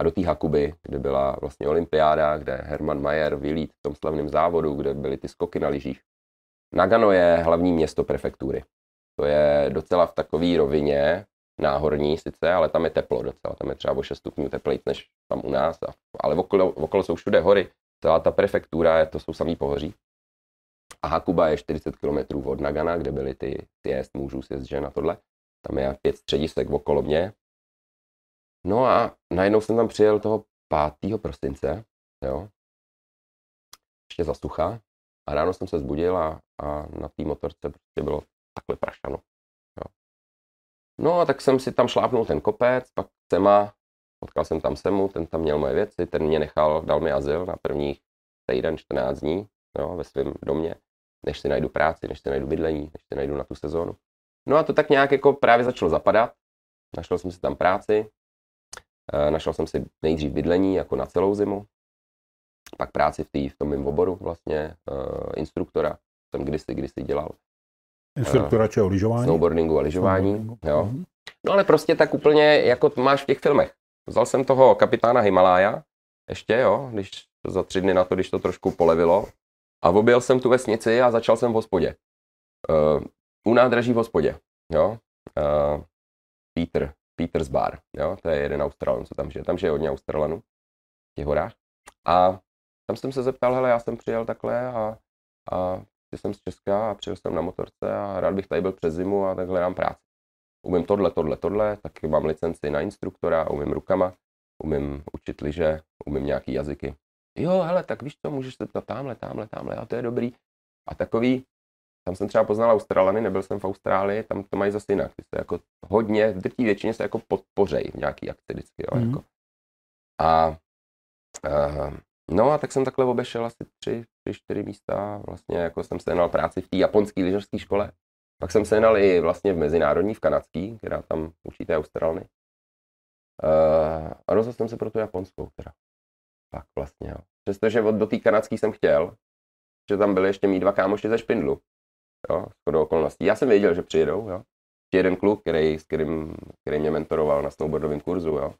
A do té Hakuby, kde byla vlastně olympiáda, kde Herman Mayer vylít v tom slavném závodu, kde byly ty skoky na lyžích. Nagano je hlavní město prefektury. To je docela v takové rovině, náhorní sice, ale tam je teplo docela, tam je třeba o 6 stupňů teplejc než tam u nás, a, ale okolo, okolo jsou všude hory, celá ta prefektura, to jsou samý pohoří. A Hakuba je 40 km od Nagana, kde byly ty sjezd mužů, sjezd žen a tohle. Tam je pět středisek okolo mě. No a najednou jsem tam přijel toho 5. prosince, jo, ještě za sucha. A ráno jsem se zbudil a, a na té motorce prostě bylo takhle prašano. Jo. No a tak jsem si tam šlápnul ten kopec, pak Sema, potkal jsem tam Semu, ten tam měl moje věci, ten mě nechal, dal mi azyl na prvních týden, 14 dní jo, ve svém domě, než si najdu práci, než si najdu bydlení, než si najdu na tu sezónu. No a to tak nějak jako právě začalo zapadat. Našel jsem si tam práci, eh, našel jsem si nejdřív bydlení jako na celou zimu. pak práci v, tý, v tom mém oboru vlastně, uh, instruktora, jsem kdysi, kdysi dělal. Instruktora čeho, lyžování? Snowboardingu a lyžování, jo. Mhm. No ale prostě tak úplně, jako máš v těch filmech. Vzal jsem toho kapitána Himalája, ještě jo, když za tři dny na to, když to trošku polevilo, a objel jsem tu vesnici a začal jsem v hospodě. Uh, u nádraží v hospodě, jo. Uh, Peter, Peter's Bar, jo, to je jeden Australan, co tam žije. Tam žije hodně Australanů v těch horách. A tam jsem se zeptal, hele, já jsem přijel takhle a, a jsem z Česka a přijel jsem na motorce a rád bych tady byl přes zimu a takhle dám práci. Umím tohle, tohle, tohle, taky mám licenci na instruktora, umím rukama, umím učit liže, umím nějaký jazyky. Jo, hele, tak víš co, můžeš se ptat tamhle, tamhle, tamhle, a to je dobrý. A takový, tam jsem třeba poznal Australany, nebyl jsem v Austrálii, tam to mají zase jinak. Ty se jako hodně, v drtí většině se jako podpořej v nějaký akci vždycky, jo, mm. jako. A, uh, no a tak jsem takhle obešel asi tři, tři, čtyři místa, vlastně jako jsem sehnal práci v té japonské lyžařské škole. Pak jsem sehnal i vlastně v mezinárodní, v kanadský, která tam učíte Australny. Uh, a rozhodl jsem se pro tu japonskou teda. Pak vlastně, jo. Přestože od, do té kanadské jsem chtěl, že tam byly ještě mý dva kámoši ze Špindlu. Jo, shodou okolností. Já jsem věděl, že přijedou, jo. Jeden kluk, který, s kterým, který mě mentoroval na snowboardovém kurzu, jo.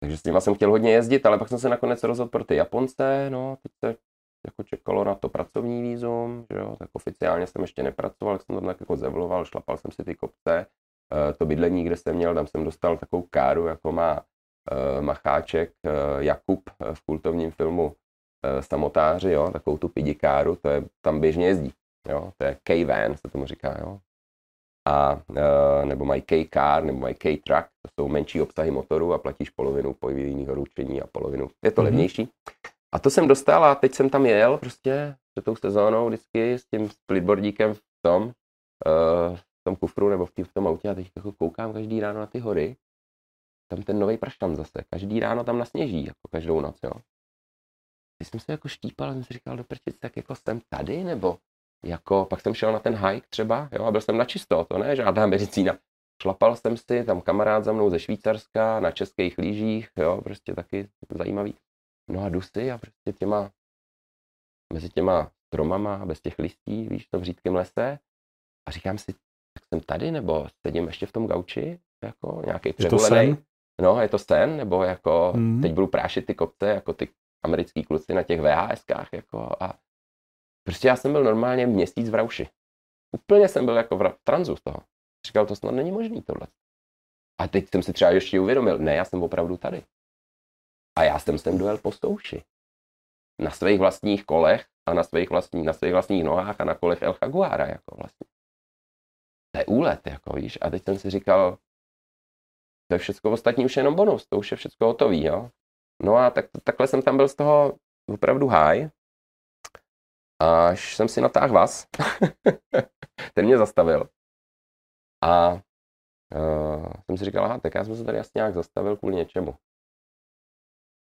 Takže s nima jsem chtěl hodně jezdit, ale pak jsem se nakonec rozhodl pro ty Japonce, no, teď se jako čekalo na to pracovní vízum, že jo, tak oficiálně jsem ještě nepracoval, jsem tam tak jako zevloval, šlapal jsem si ty kopce, Eh, to bydlení, kde jsem měl, tam jsem dostal takovou káru, jako má eh, Macháček eh, Jakub v kultovním filmu Samotáři, jo, takovou tu pidikáru, to je, tam běžně jezdí, jo, to je K-van, se tomu říká, jo. A, nebo mají K-car, nebo mají K-truck, to jsou menší obsahy motoru a platíš polovinu povinného ručení a polovinu, je to mm-hmm. levnější. A to jsem dostal a teď jsem tam jel prostě před tou sezónou vždycky s tím splitboardíkem v tom, uh, tom kufru nebo v, tý, v tom autě a teď jako koukám každý ráno na ty hory, tam ten nový prštan zase, každý ráno tam nasněží, jako každou noc, jo. Když jsem se jako štípal, jsem si říkal, do prčic, tak jako jsem tady, nebo jako, pak jsem šel na ten hike třeba, jo, a byl jsem na čisto, to ne, žádná medicína. Šlapal jsem si, tam kamarád za mnou ze Švýcarska, na českých lyžích, jo, prostě taky zajímavý. No a jdu si a prostě těma, mezi těma stromama, bez těch listí, víš, to v řídkém lese, a říkám si, tak jsem tady, nebo sedím ještě v tom gauči, jako nějaký přehulený. No, je to sen, nebo jako mm. teď budu prášit ty kopce, jako ty americký kluci na těch VHSkách, jako a prostě já jsem byl normálně měsíc v rauši. Úplně jsem byl jako v tranzu z toho. Říkal, to snad není možný tohle. A teď jsem si třeba ještě uvědomil, ne, já jsem opravdu tady. A já jsem sem dojel po stouši. Na svých vlastních kolech a na svých, vlastní, na svých vlastních nohách a na kolech El Jaguara, jako vlastně to je úlet, jako víš. A teď jsem si říkal, to je všechno ostatní už je jenom bonus, to už je všechno hotový, jo. No a tak, takhle jsem tam byl z toho opravdu high, až jsem si natáhl vás. Ten mě zastavil. A uh, jsem si říkal, aha, tak já jsem se tady jasně nějak zastavil kvůli něčemu.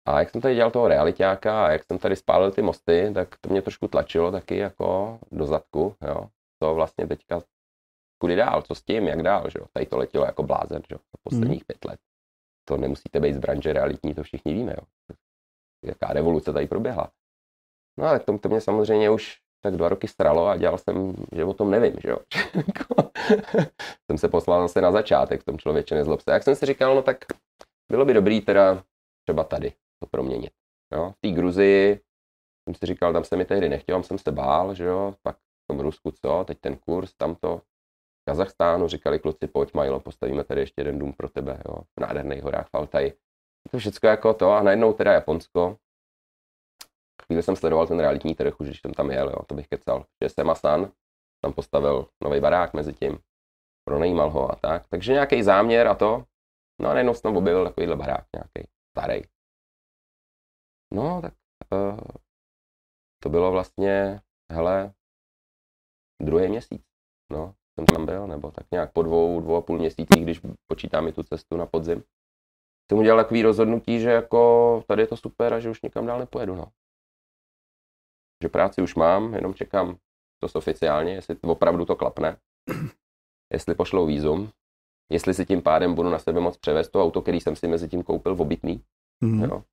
A jak jsem tady dělal toho realitáka a jak jsem tady spálil ty mosty, tak to mě trošku tlačilo taky jako do zadku, jo. To vlastně teďka kudy dál, co s tím, jak dál, že jo. Tady to letělo jako blázen, že jo, posledních mm. pět let. To nemusíte být z branže realitní, to všichni víme, jo. Jaká revoluce tady proběhla. No ale to, to mě samozřejmě už tak dva roky stralo a dělal jsem, že o tom nevím, že jo. jsem se poslal zase na začátek v tom člověče nezlob se. Jak jsem si říkal, no tak bylo by dobrý teda třeba tady to proměnit. Jo. V té Gruzii jsem si říkal, tam se mi tehdy nechtěl, jsem se bál, že jo, pak v tom Rusku co, teď ten kurz, tamto, Kazachstánu, říkali kluci, pojď Majlo, postavíme tady ještě jeden dům pro tebe, jo, v nádherných horách Faltaj. To všechno jako to a najednou teda Japonsko. Chvíli jsem sledoval ten realitní trh, už když jsem tam jel, jo, to bych kecal. Že jsem San tam postavil nový barák mezi tím, pronajímal ho a tak. Takže nějaký záměr a to. No a najednou jsem tam objevil takovýhle barák, nějaký starý. No, tak uh, to bylo vlastně, hele, druhý měsíc. No, jsem tam byl, nebo tak nějak po dvou, dvou a půl měsících, když počítám i tu cestu na podzim, jsem udělal takový rozhodnutí, že jako tady je to super a že už nikam dál nepojedu, no. Že práci už mám, jenom čekám to oficiálně, jestli opravdu to klapne, jestli pošlou výzum, jestli si tím pádem budu na sebe moc převést to auto, který jsem si mezi tím koupil v obytný, mm-hmm. jo.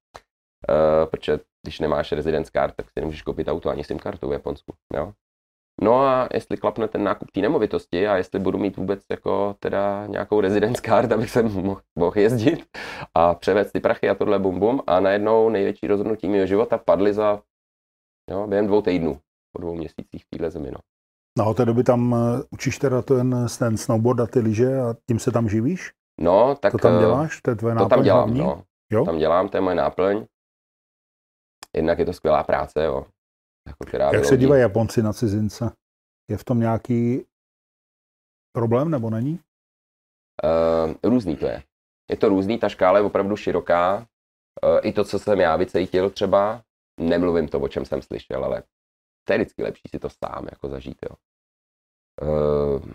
Uh, protože když nemáš residence card, tak si nemůžeš koupit auto ani SIM kartu v Japonsku. Jo? No a jestli klapne ten nákup té nemovitosti a jestli budu mít vůbec jako teda nějakou residence card, abych se mohl, mohl jezdit a převést ty prachy a tohle bum bum a najednou největší rozhodnutí mého života padly za jo, během dvou týdnů, po dvou měsících v téhle zemi. No. No a té doby tam uh, učíš teda ten, ten snowboard a ty lyže a tím se tam živíš? No, tak... To tam děláš? To je tvoje To tam dělám, hlavní? no. Jo? To tam dělám, to je moje náplň. Jednak je to skvělá práce, jo. Jako, která Jak se dívají Japonci na cizince? Je v tom nějaký problém nebo není? Uh, různý to je. Je to různý, ta škála je opravdu široká. Uh, I to, co jsem já vycítil třeba, nemluvím to, o čem jsem slyšel, ale to je vždycky lepší si to sám jako zažít, jo. Uh,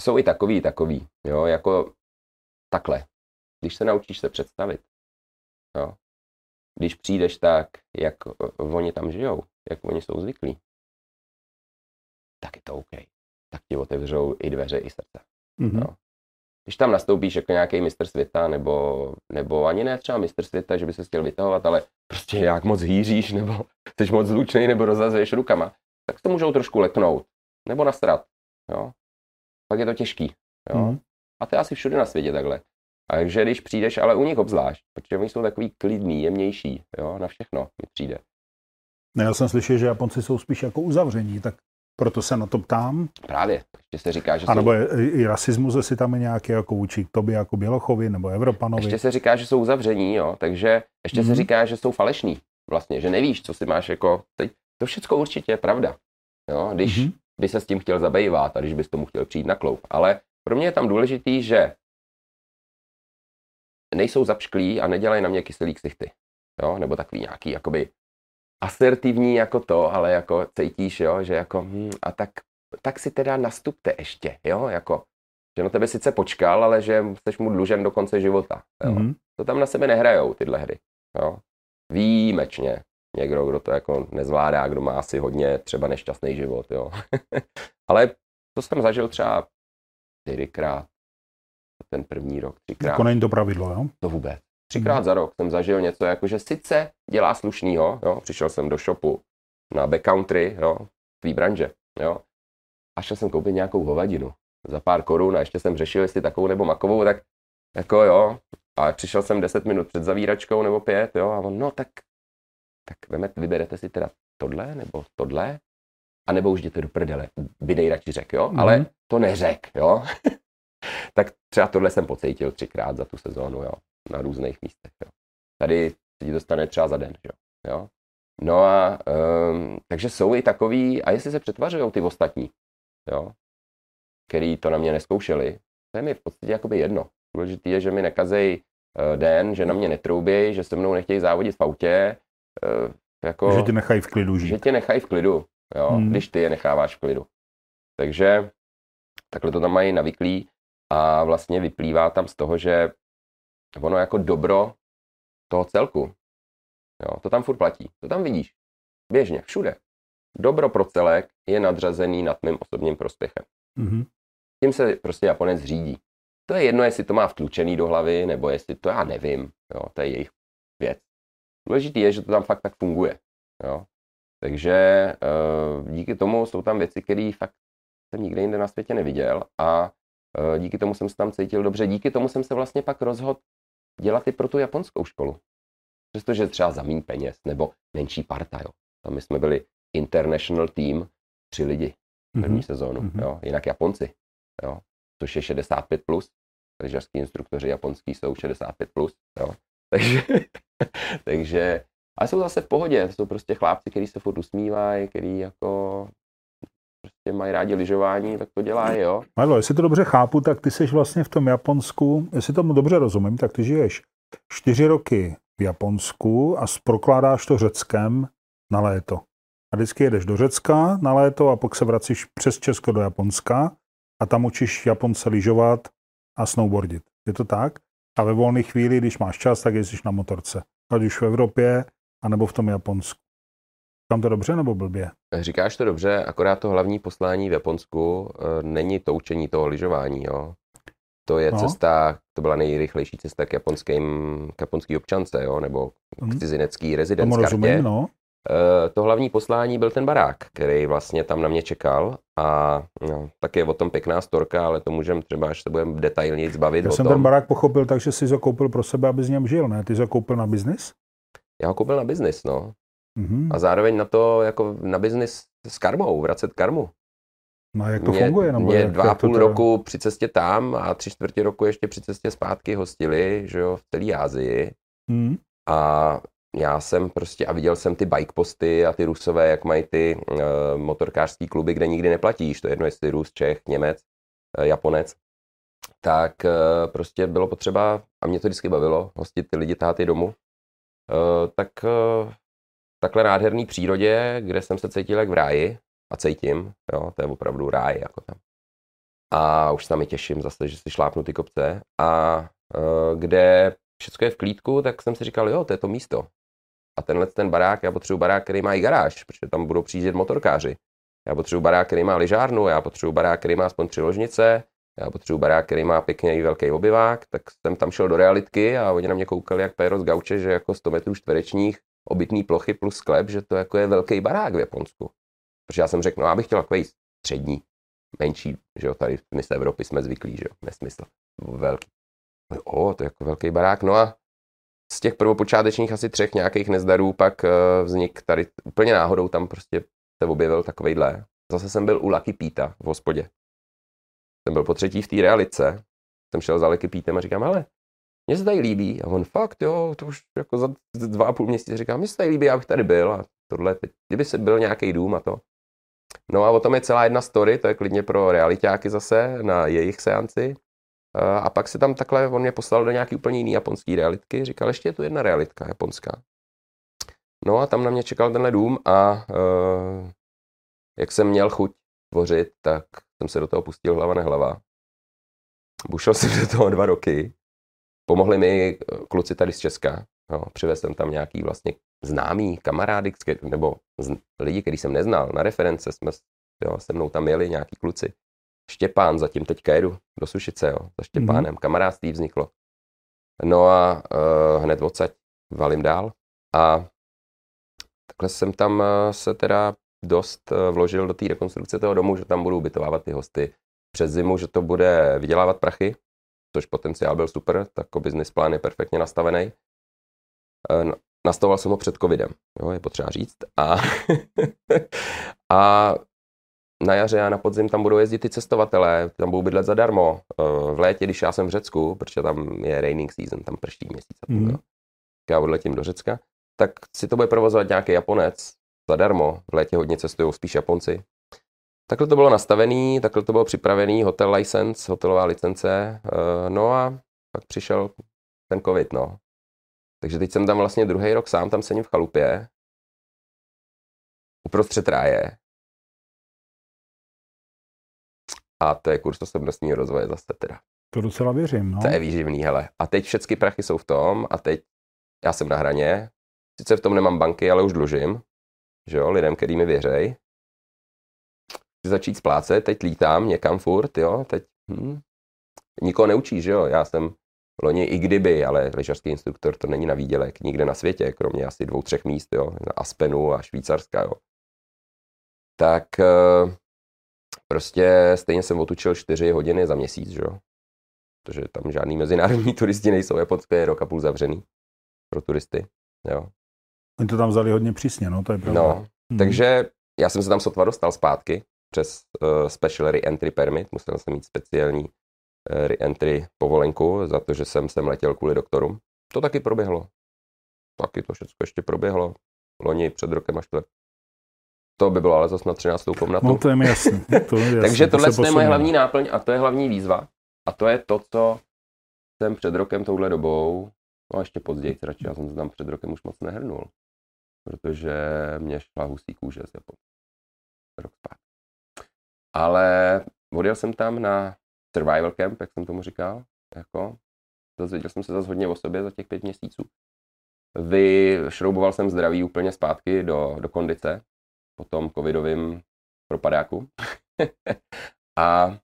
jsou i takový, takový, jo, jako takhle. Když se naučíš se představit, jo, když přijdeš tak, jak eh, oni tam žijou, jak oni jsou zvyklí, tak je to OK. Tak ti otevřou i dveře, i srdce. Mhm. No. Když tam nastoupíš jako nějaký mistr světa, nebo, nebo ani ne třeba mistr světa, že by se chtěl vytahovat, ale prostě jak moc hýříš, nebo jsi moc zlučný, nebo rozhazuješ rukama, tak to můžou trošku leknout, nebo nasrat. Jo? Pak je to těžký. Jo? Mhm. A to je asi všude na světě takhle. A takže když přijdeš, ale u nich obzvlášť, protože oni jsou takový klidný, jemnější, jo, na všechno mi přijde. Ne, já jsem slyšel, že Japonci jsou spíš jako uzavření, tak proto se na to ptám. Právě, ještě se říká, že A jsou, nebo je, i rasismus, jestli tam je nějaký jako vůči tobě jako Bělochovi nebo Evropanovi. ještě se říká, že jsou uzavření, jo, takže ještě Mhm. se říká, že jsou falešní, vlastně, že nevíš, co si máš jako, teď, to všechno určitě je pravda, jo, když Mhm. by se s tím chtěl zabývat a když bys tomu chtěl přijít na kloup, ale pro mě je tam důležitý, že nejsou zapšklí a nedělají na mě kyselý ksichty, jo, nebo takový nějaký, jakoby asertivní jako to, ale jako cítíš, jo, že jako, hm, a tak, tak si teda nastupte ještě, jo, jako, že na tebe sice počkal, ale že jsi mu dlužen do konce života, jo. Mhm. To tam na sebe nehrajou tyhle hry, jo. Výjimečně někdo, kdo to jako nezvládá, kdo má asi hodně třeba nešťastný život, jo. ale to jsem zažil třeba čtyřikrát, ten první rok, třikrát. Jako není to pravidlo, jo? to vůbec. Třikrát za rok jsem zažil něco, jako že sice dělá slušnýho, jo, přišel jsem do shopu na backcountry, jo, tvý branže, jo, a šel jsem koupit nějakou hovadinu za pár korun a ještě jsem řešil, jestli takovou nebo makovou, tak jako jo, a přišel jsem 10 minut před zavíračkou nebo pět, jo, a on, no tak, tak veme, vyberete si teda tohle nebo tohle, a nebo už jděte do prdele, by nejradši řekl, jo, Mhm. ale to neřek, jo. Tak třeba tohle jsem pocítil třikrát za tu sezónu, jo, na různých místech, jo. Tady se ti dostane třeba za den, jo. jo? No a um, takže jsou i takový, a jestli se přetvařují ty ostatní, jo, který to na mě neskoušeli, to je mi v podstatě jakoby jedno. Důležitý je, že mi nekazej uh, den, že na mě netroubějí, že se mnou nechtějí závodit v autě, uh, jako, Že tě nechají v klidu žít. že tě nechají v klidu, jo, Hmm. když ty je necháváš v klidu. Takže takhle to tam mají navyklý a vlastně vyplývá tam z toho, že ono jako dobro toho celku, jo, to tam furt platí, to tam vidíš, běžně, všude. Dobro pro celek je nadřazený nad mým osobním prospěchem. Mhm. Tím se prostě Japonec řídí. To je jedno, jestli to má vtlučený do hlavy, nebo jestli to já nevím, jo, to je jejich věc. Důležitý je, že to tam fakt tak funguje. Jo. Takže uh, díky tomu jsou tam věci, které fakt jsem nikde jinde na světě neviděl a díky tomu jsem se tam cítil dobře. Díky tomu jsem se vlastně pak rozhodl dělat i pro tu japonskou školu. Přestože třeba za méně peněz nebo menší parta. Jo. Tam my jsme byli international team, tři lidi první Mhm. sezónu. Mhm. Jo. Jinak Japonci, jo. což je 65+. Plus. Lyžařský instruktoři japonský jsou 65+. Plus, jo. Takže, takže, ale jsou zase v pohodě. To jsou prostě chlápci, kteří se furt usmívají, kteří jako prostě mají rádi lyžování, tak to dělají, jo. Marlo, jestli to dobře chápu, tak ty jsi vlastně v tom Japonsku, jestli tomu dobře rozumím, tak ty žiješ čtyři roky v Japonsku a prokládáš to Řeckem na léto. A vždycky jedeš do Řecka na léto a pak se vracíš přes Česko do Japonska a tam učíš Japonce lyžovat a snowboardit. Je to tak? A ve volné chvíli, když máš čas, tak jezdíš na motorce. Ať už v Evropě, anebo v tom Japonsku. Tam to dobře nebo blbě? Říkáš to dobře, akorát to hlavní poslání v Japonsku e, není to učení toho lyžování, jo. to je No. cesta, to byla nejrychlejší cesta k, japonským, k japonský občance, jo, nebo Mhm. k cizinecký Tomu rezident rozumím, no. Eh, to hlavní poslání byl ten barák, který vlastně tam na mě čekal a no, tak je o tom pěkná storka, ale to můžeme třeba, až se budeme detailněji zbavit Já o jsem tom. ten barák pochopil tak, že jsi ho koupil pro sebe, aby z něm žil, ne? Ty jsi ho koupil na biznis? Já ho koupil na biznis, no. Mhm. A zároveň na to, jako na biznis s karmou, vracet karmu. No a jak to mě, funguje? Nebo mě dva a půl teda- roku při cestě tam a tři čtvrtě roku ještě při cestě zpátky hostili, že jo, v celé Asii. Mhm. A já jsem prostě, a viděl jsem ty bike posty a ty rusové, jak mají ty uh, motorkářský kluby, kde nikdy neplatíš, to je jedno jestli Rus, Čech, Němec, uh, Japonec, tak uh, prostě bylo potřeba, a mě to vždycky bavilo, hostit ty lidi, tahat je domů, uh, tak uh, takhle nádherný přírodě, kde jsem se cítil jak v ráji, a cítím, jo, to je opravdu ráj, jako tam. A už se tam i těším zase, že si šlápnu ty kopce. A uh, kde všechno je v klídku, tak jsem si říkal, jo, to je to místo. A tenhle ten barák, já potřebuji barák, který má i garáž, protože tam budou přijíždět motorkáři. Já potřebuji barák, který má lyžárnu, já potřebuji barák, který má aspoň tři ložnice, já potřebuji barák, který má pěkný velký obyvák, tak jsem tam šel do realitky a oni na mě koukali jak péro z gauče, že jako 100 metrů čtverečních obytný plochy plus sklep, že to jako je velký barák v Japonsku. Protože já jsem řekl, no já bych chtěl takový střední, menší, že jo, tady my z Evropy jsme zvyklí, že jo, nesmysl, velký. O, to je jako velký barák, no a z těch prvopočátečních asi třech nějakých nezdarů pak uh, vznik tady úplně náhodou tam prostě se objevil takovejhle. Zase jsem byl u Lucky Pita v hospodě. Jsem byl po třetí v té realice. Jsem šel za Lucky Pítem a říkám, ale mně se tady líbí. A on fakt, jo, to už jako za dva a půl měsíce říkám, mně se tady líbí, já bych tady byl. A tohle, teď, kdyby se byl nějaký dům a to. No a o tom je celá jedna story, to je klidně pro realitáky zase na jejich seanci. A pak se tam takhle, on mě poslal do nějaký úplně jiný japonský realitky, říkal, ještě je tu jedna realitka japonská. No a tam na mě čekal tenhle dům a uh, jak jsem měl chuť tvořit, tak jsem se do toho pustil hlava nehlava. Bušel jsem do toho dva roky. Pomohli mi eh, kluci tady z Česka. No, přivez jsem tam nějaký vlastně známý kamarády, nebo z, lidi, který jsem neznal. Na reference jsme jo, se mnou tam jeli nějaký kluci. Štěpán, zatím teďka jedu do Sušice, jo, za Štěpánem. Mm-hmm. Kamarádství vzniklo. No a uh, hned odsaď valím dál. A takhle jsem tam uh, se teda dost vložil do té rekonstrukce toho domu, že tam budu ubytovávat ty hosty přes zimu, že to bude vydělávat prachy, což potenciál byl super, tak jako business plán je perfektně nastavený. Uh, nastavoval jsem ho před covidem, jo, je potřeba říct. A, a na jaře a na podzim tam budou jezdit ty cestovatelé, tam budou bydlet zadarmo. V létě, když já jsem v Řecku, protože tam je raining season, tam prší měsíc mm. já odletím do Řecka, tak si to bude provozovat nějaký Japonec zadarmo. V létě hodně cestují spíš Japonci. Takhle to bylo nastavený, takhle to bylo připravený, hotel license, hotelová licence, no a pak přišel ten covid, no. Takže teď jsem tam vlastně druhý rok sám, tam sedím v chalupě, uprostřed ráje, a to je kurz osobnostního rozvoje zase teda. To docela věřím, no. To je výživný, hele. A teď všechny prachy jsou v tom a teď já jsem na hraně. Sice v tom nemám banky, ale už dlužím, že jo, lidem, který mi věřej. Začít splácet, teď lítám někam furt, jo, teď hm, nikoho neučí, že jo, já jsem loni i kdyby, ale lyžařský instruktor to není na výdělek nikde na světě, kromě asi dvou, třech míst, jo, na Aspenu a Švýcarska, jo. Tak prostě stejně jsem otučil 4 hodiny za měsíc, že jo. Protože tam žádný mezinárodní turisti nejsou, Japonsko je rok a půl zavřený pro turisty, jo. Oni to tam vzali hodně přísně, no, to je pravda. No, hmm. takže já jsem se tam sotva dostal zpátky přes uh, Special Re-Entry Permit, musel jsem mít speciální uh, re-entry povolenku za to, že jsem sem letěl kvůli doktorům. To taky proběhlo. Taky to všechno ještě proběhlo. Loni před rokem a čtvrt. To by bylo ale zase na 13. komnatu. No to je mi jasný. To je jasný. Takže tohle je moje hlavní náplň a to je hlavní výzva. A to je to, co jsem před rokem touhle dobou, no a ještě později, radši já jsem se tam před rokem už moc nehrnul. Protože mě šla husí kůže z Japonska. Rok zpátky. Ale odjel jsem tam na survival camp, jak jsem tomu říkal. Jako, dozvěděl jsem se zase hodně o sobě za těch pět měsíců. Vyšrouboval jsem zdraví úplně zpátky do, do kondice po tom covidovém propadáku. a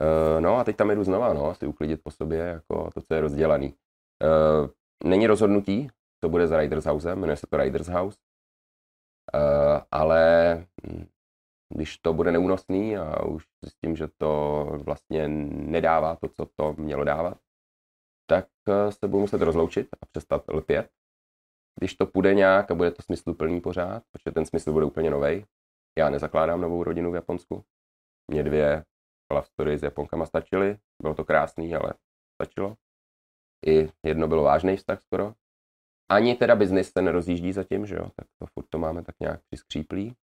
Uh, no a teď tam jdu znova, no, asi uklidit po sobě, jako to, co je rozdělaný. Uh, není rozhodnutí, to bude za Riders House, jmenuje se to Riders House, uh, ale hm, když to bude neúnosný a už zjistím, že to vlastně nedává to, co to mělo dávat, tak se budu muset rozloučit a přestat lpět. Když to půjde nějak a bude to smysluplný pořád, protože ten smysl bude úplně nový. Já nezakládám novou rodinu v Japonsku. Mě dvě love story s Japonkama stačily. Bylo to krásný, ale stačilo. I jedno bylo vážný vztah skoro. Ani teda biznis se nerozjíždí zatím, že jo, tak to furt to máme tak nějak přiskříplý.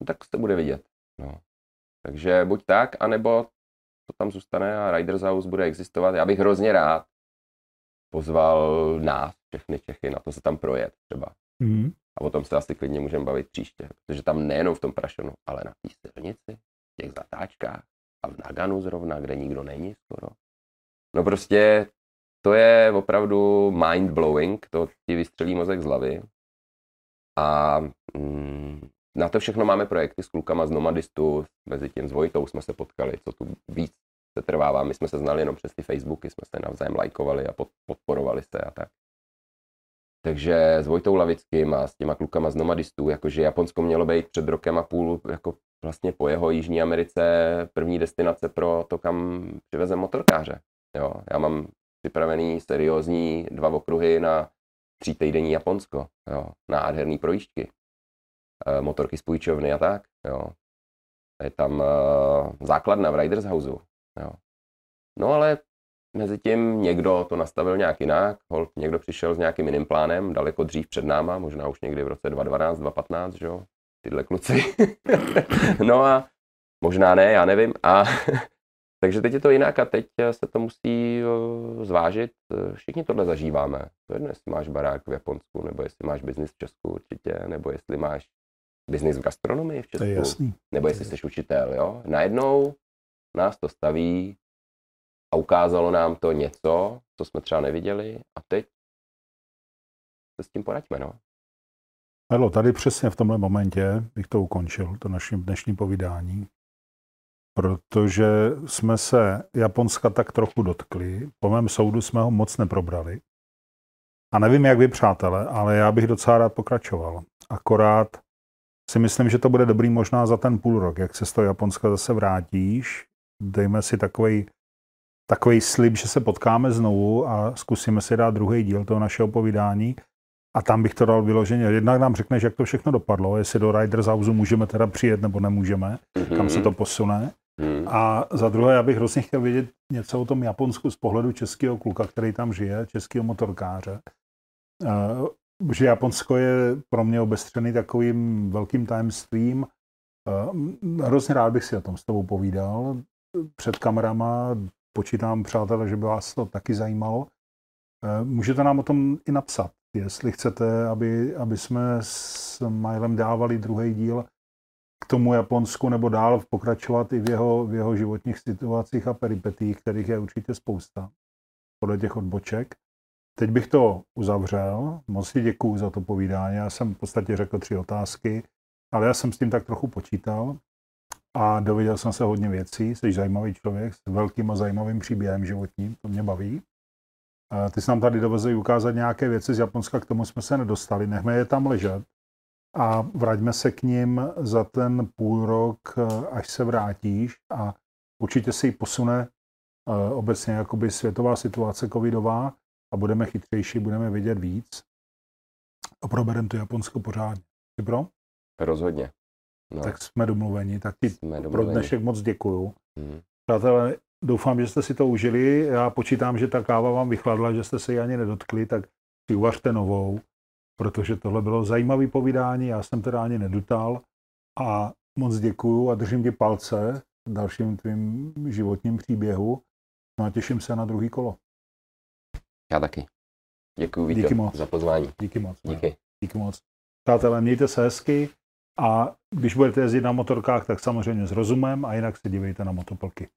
No, tak se bude vidět. No. Takže buď tak, anebo to tam zůstane a Riders House bude existovat. Já bych hrozně rád pozval nás, všechny Čechy, na to se tam projet třeba. Mm. A o tom se asi klidně můžeme bavit příště, protože tam nejenom v tom Prašonu, ale na té silnici, v těch zatáčkách a v Naganu zrovna, kde nikdo není skoro. No prostě to je opravdu mind-blowing, to ti vystřelí mozek z hlavy. A mm, na to všechno máme projekty s klukama z Nomadistu, mezi tím s Vojtou jsme se potkali, co tu víc se trvává. My jsme se znali jenom přes ty Facebooky, jsme se navzájem lajkovali a podporovali se a tak. Takže s Vojtou Lavickým a s těma klukama z Nomadistů, jakože Japonsko mělo být před rokem a půl jako vlastně po jeho Jižní Americe první destinace pro to, kam přivezem motorkáře. Jo, já mám připravený seriózní dva okruhy na tří týdenní Japonsko. Jo, nádherný projížďky. E, motorky z půjčovny a tak. Jo. Je tam e, základna v Riders Houseu. Jo. No ale mezi tím někdo to nastavil nějak jinak, hold, někdo přišel s nějakým jiným plánem, daleko dřív před náma, možná už někdy v roce 2012, 2015, že jo, tyhle kluci. no a možná ne, já nevím. A takže teď je to jinak a teď se to musí zvážit. Všichni tohle zažíváme. To je jedno, jestli máš barák v Japonsku, nebo jestli máš biznis v Česku určitě, nebo jestli máš biznis v gastronomii v Česku. To je jasný. Nebo jestli jsi učitel, jo. Najednou nás to staví a ukázalo nám to něco, co jsme třeba neviděli a teď se s tím poraďme, no. Halo, tady přesně v tomhle momentě bych to ukončil, to naším dnešní povídání, protože jsme se Japonska tak trochu dotkli. Po mém soudu jsme ho moc neprobrali. A nevím, jak vy, přátelé, ale já bych docela rád pokračoval. Akorát si myslím, že to bude dobrý možná za ten půl rok, jak se z toho Japonska zase vrátíš. Dejme si takový takový slib, že se potkáme znovu a zkusíme si dát druhý díl toho našeho povídání. A tam bych to dal vyloženě. Jednak nám řekneš, jak to všechno dopadlo, jestli do Riders House můžeme teda přijet nebo nemůžeme, mm-hmm. kam se to posune. Mm-hmm. A za druhé, já bych hrozně chtěl vědět něco o tom Japonsku z pohledu českého kluka, který tam žije, českého motorkáře. Že Japonsko je pro mě obestřený takovým velkým tajemstvím. Uh, hrozně rád bych si o tom s tebou povídal před kamerama, počítám, přátelé, že by vás to taky zajímalo. Eh, můžete nám o tom i napsat, jestli chcete, aby, aby jsme s Milem dávali druhý díl k tomu Japonsku nebo dál pokračovat i v jeho, v jeho životních situacích a peripetích, kterých je určitě spousta podle těch odboček. Teď bych to uzavřel. Moc si děkuju za to povídání. Já jsem v podstatě řekl tři otázky, ale já jsem s tím tak trochu počítal a dověděl jsem se hodně věcí. Jsi zajímavý člověk s velkým a zajímavým příběhem životním, to mě baví. Ty jsi nám tady dovezli ukázat nějaké věci z Japonska, k tomu jsme se nedostali, nechme je tam ležet a vraťme se k ním za ten půl rok, až se vrátíš a určitě se jí posune eh, obecně jakoby světová situace covidová a budeme chytřejší, budeme vědět víc a probereme to Japonsko pořádně. Pro? Rozhodně. No. Tak jsme domluveni, tak ti domluveni. pro dnešek moc děkuju. Hmm. Přátelé, doufám, že jste si to užili. Já počítám, že ta káva vám vychladla, že jste se ji ani nedotkli, tak si uvařte novou, protože tohle bylo zajímavé povídání, já jsem teda ani nedutal a moc děkuju a držím ti palce v dalším tvým životním příběhu. No a těším se na druhý kolo. Já taky. Děkuji Víte, Díky moc. za pozvání. Díky moc. Díky. Díky moc. Přátelé, mějte se hezky. A když budete jezdit na motorkách, tak samozřejmě s rozumem a jinak se dívejte na motoplky.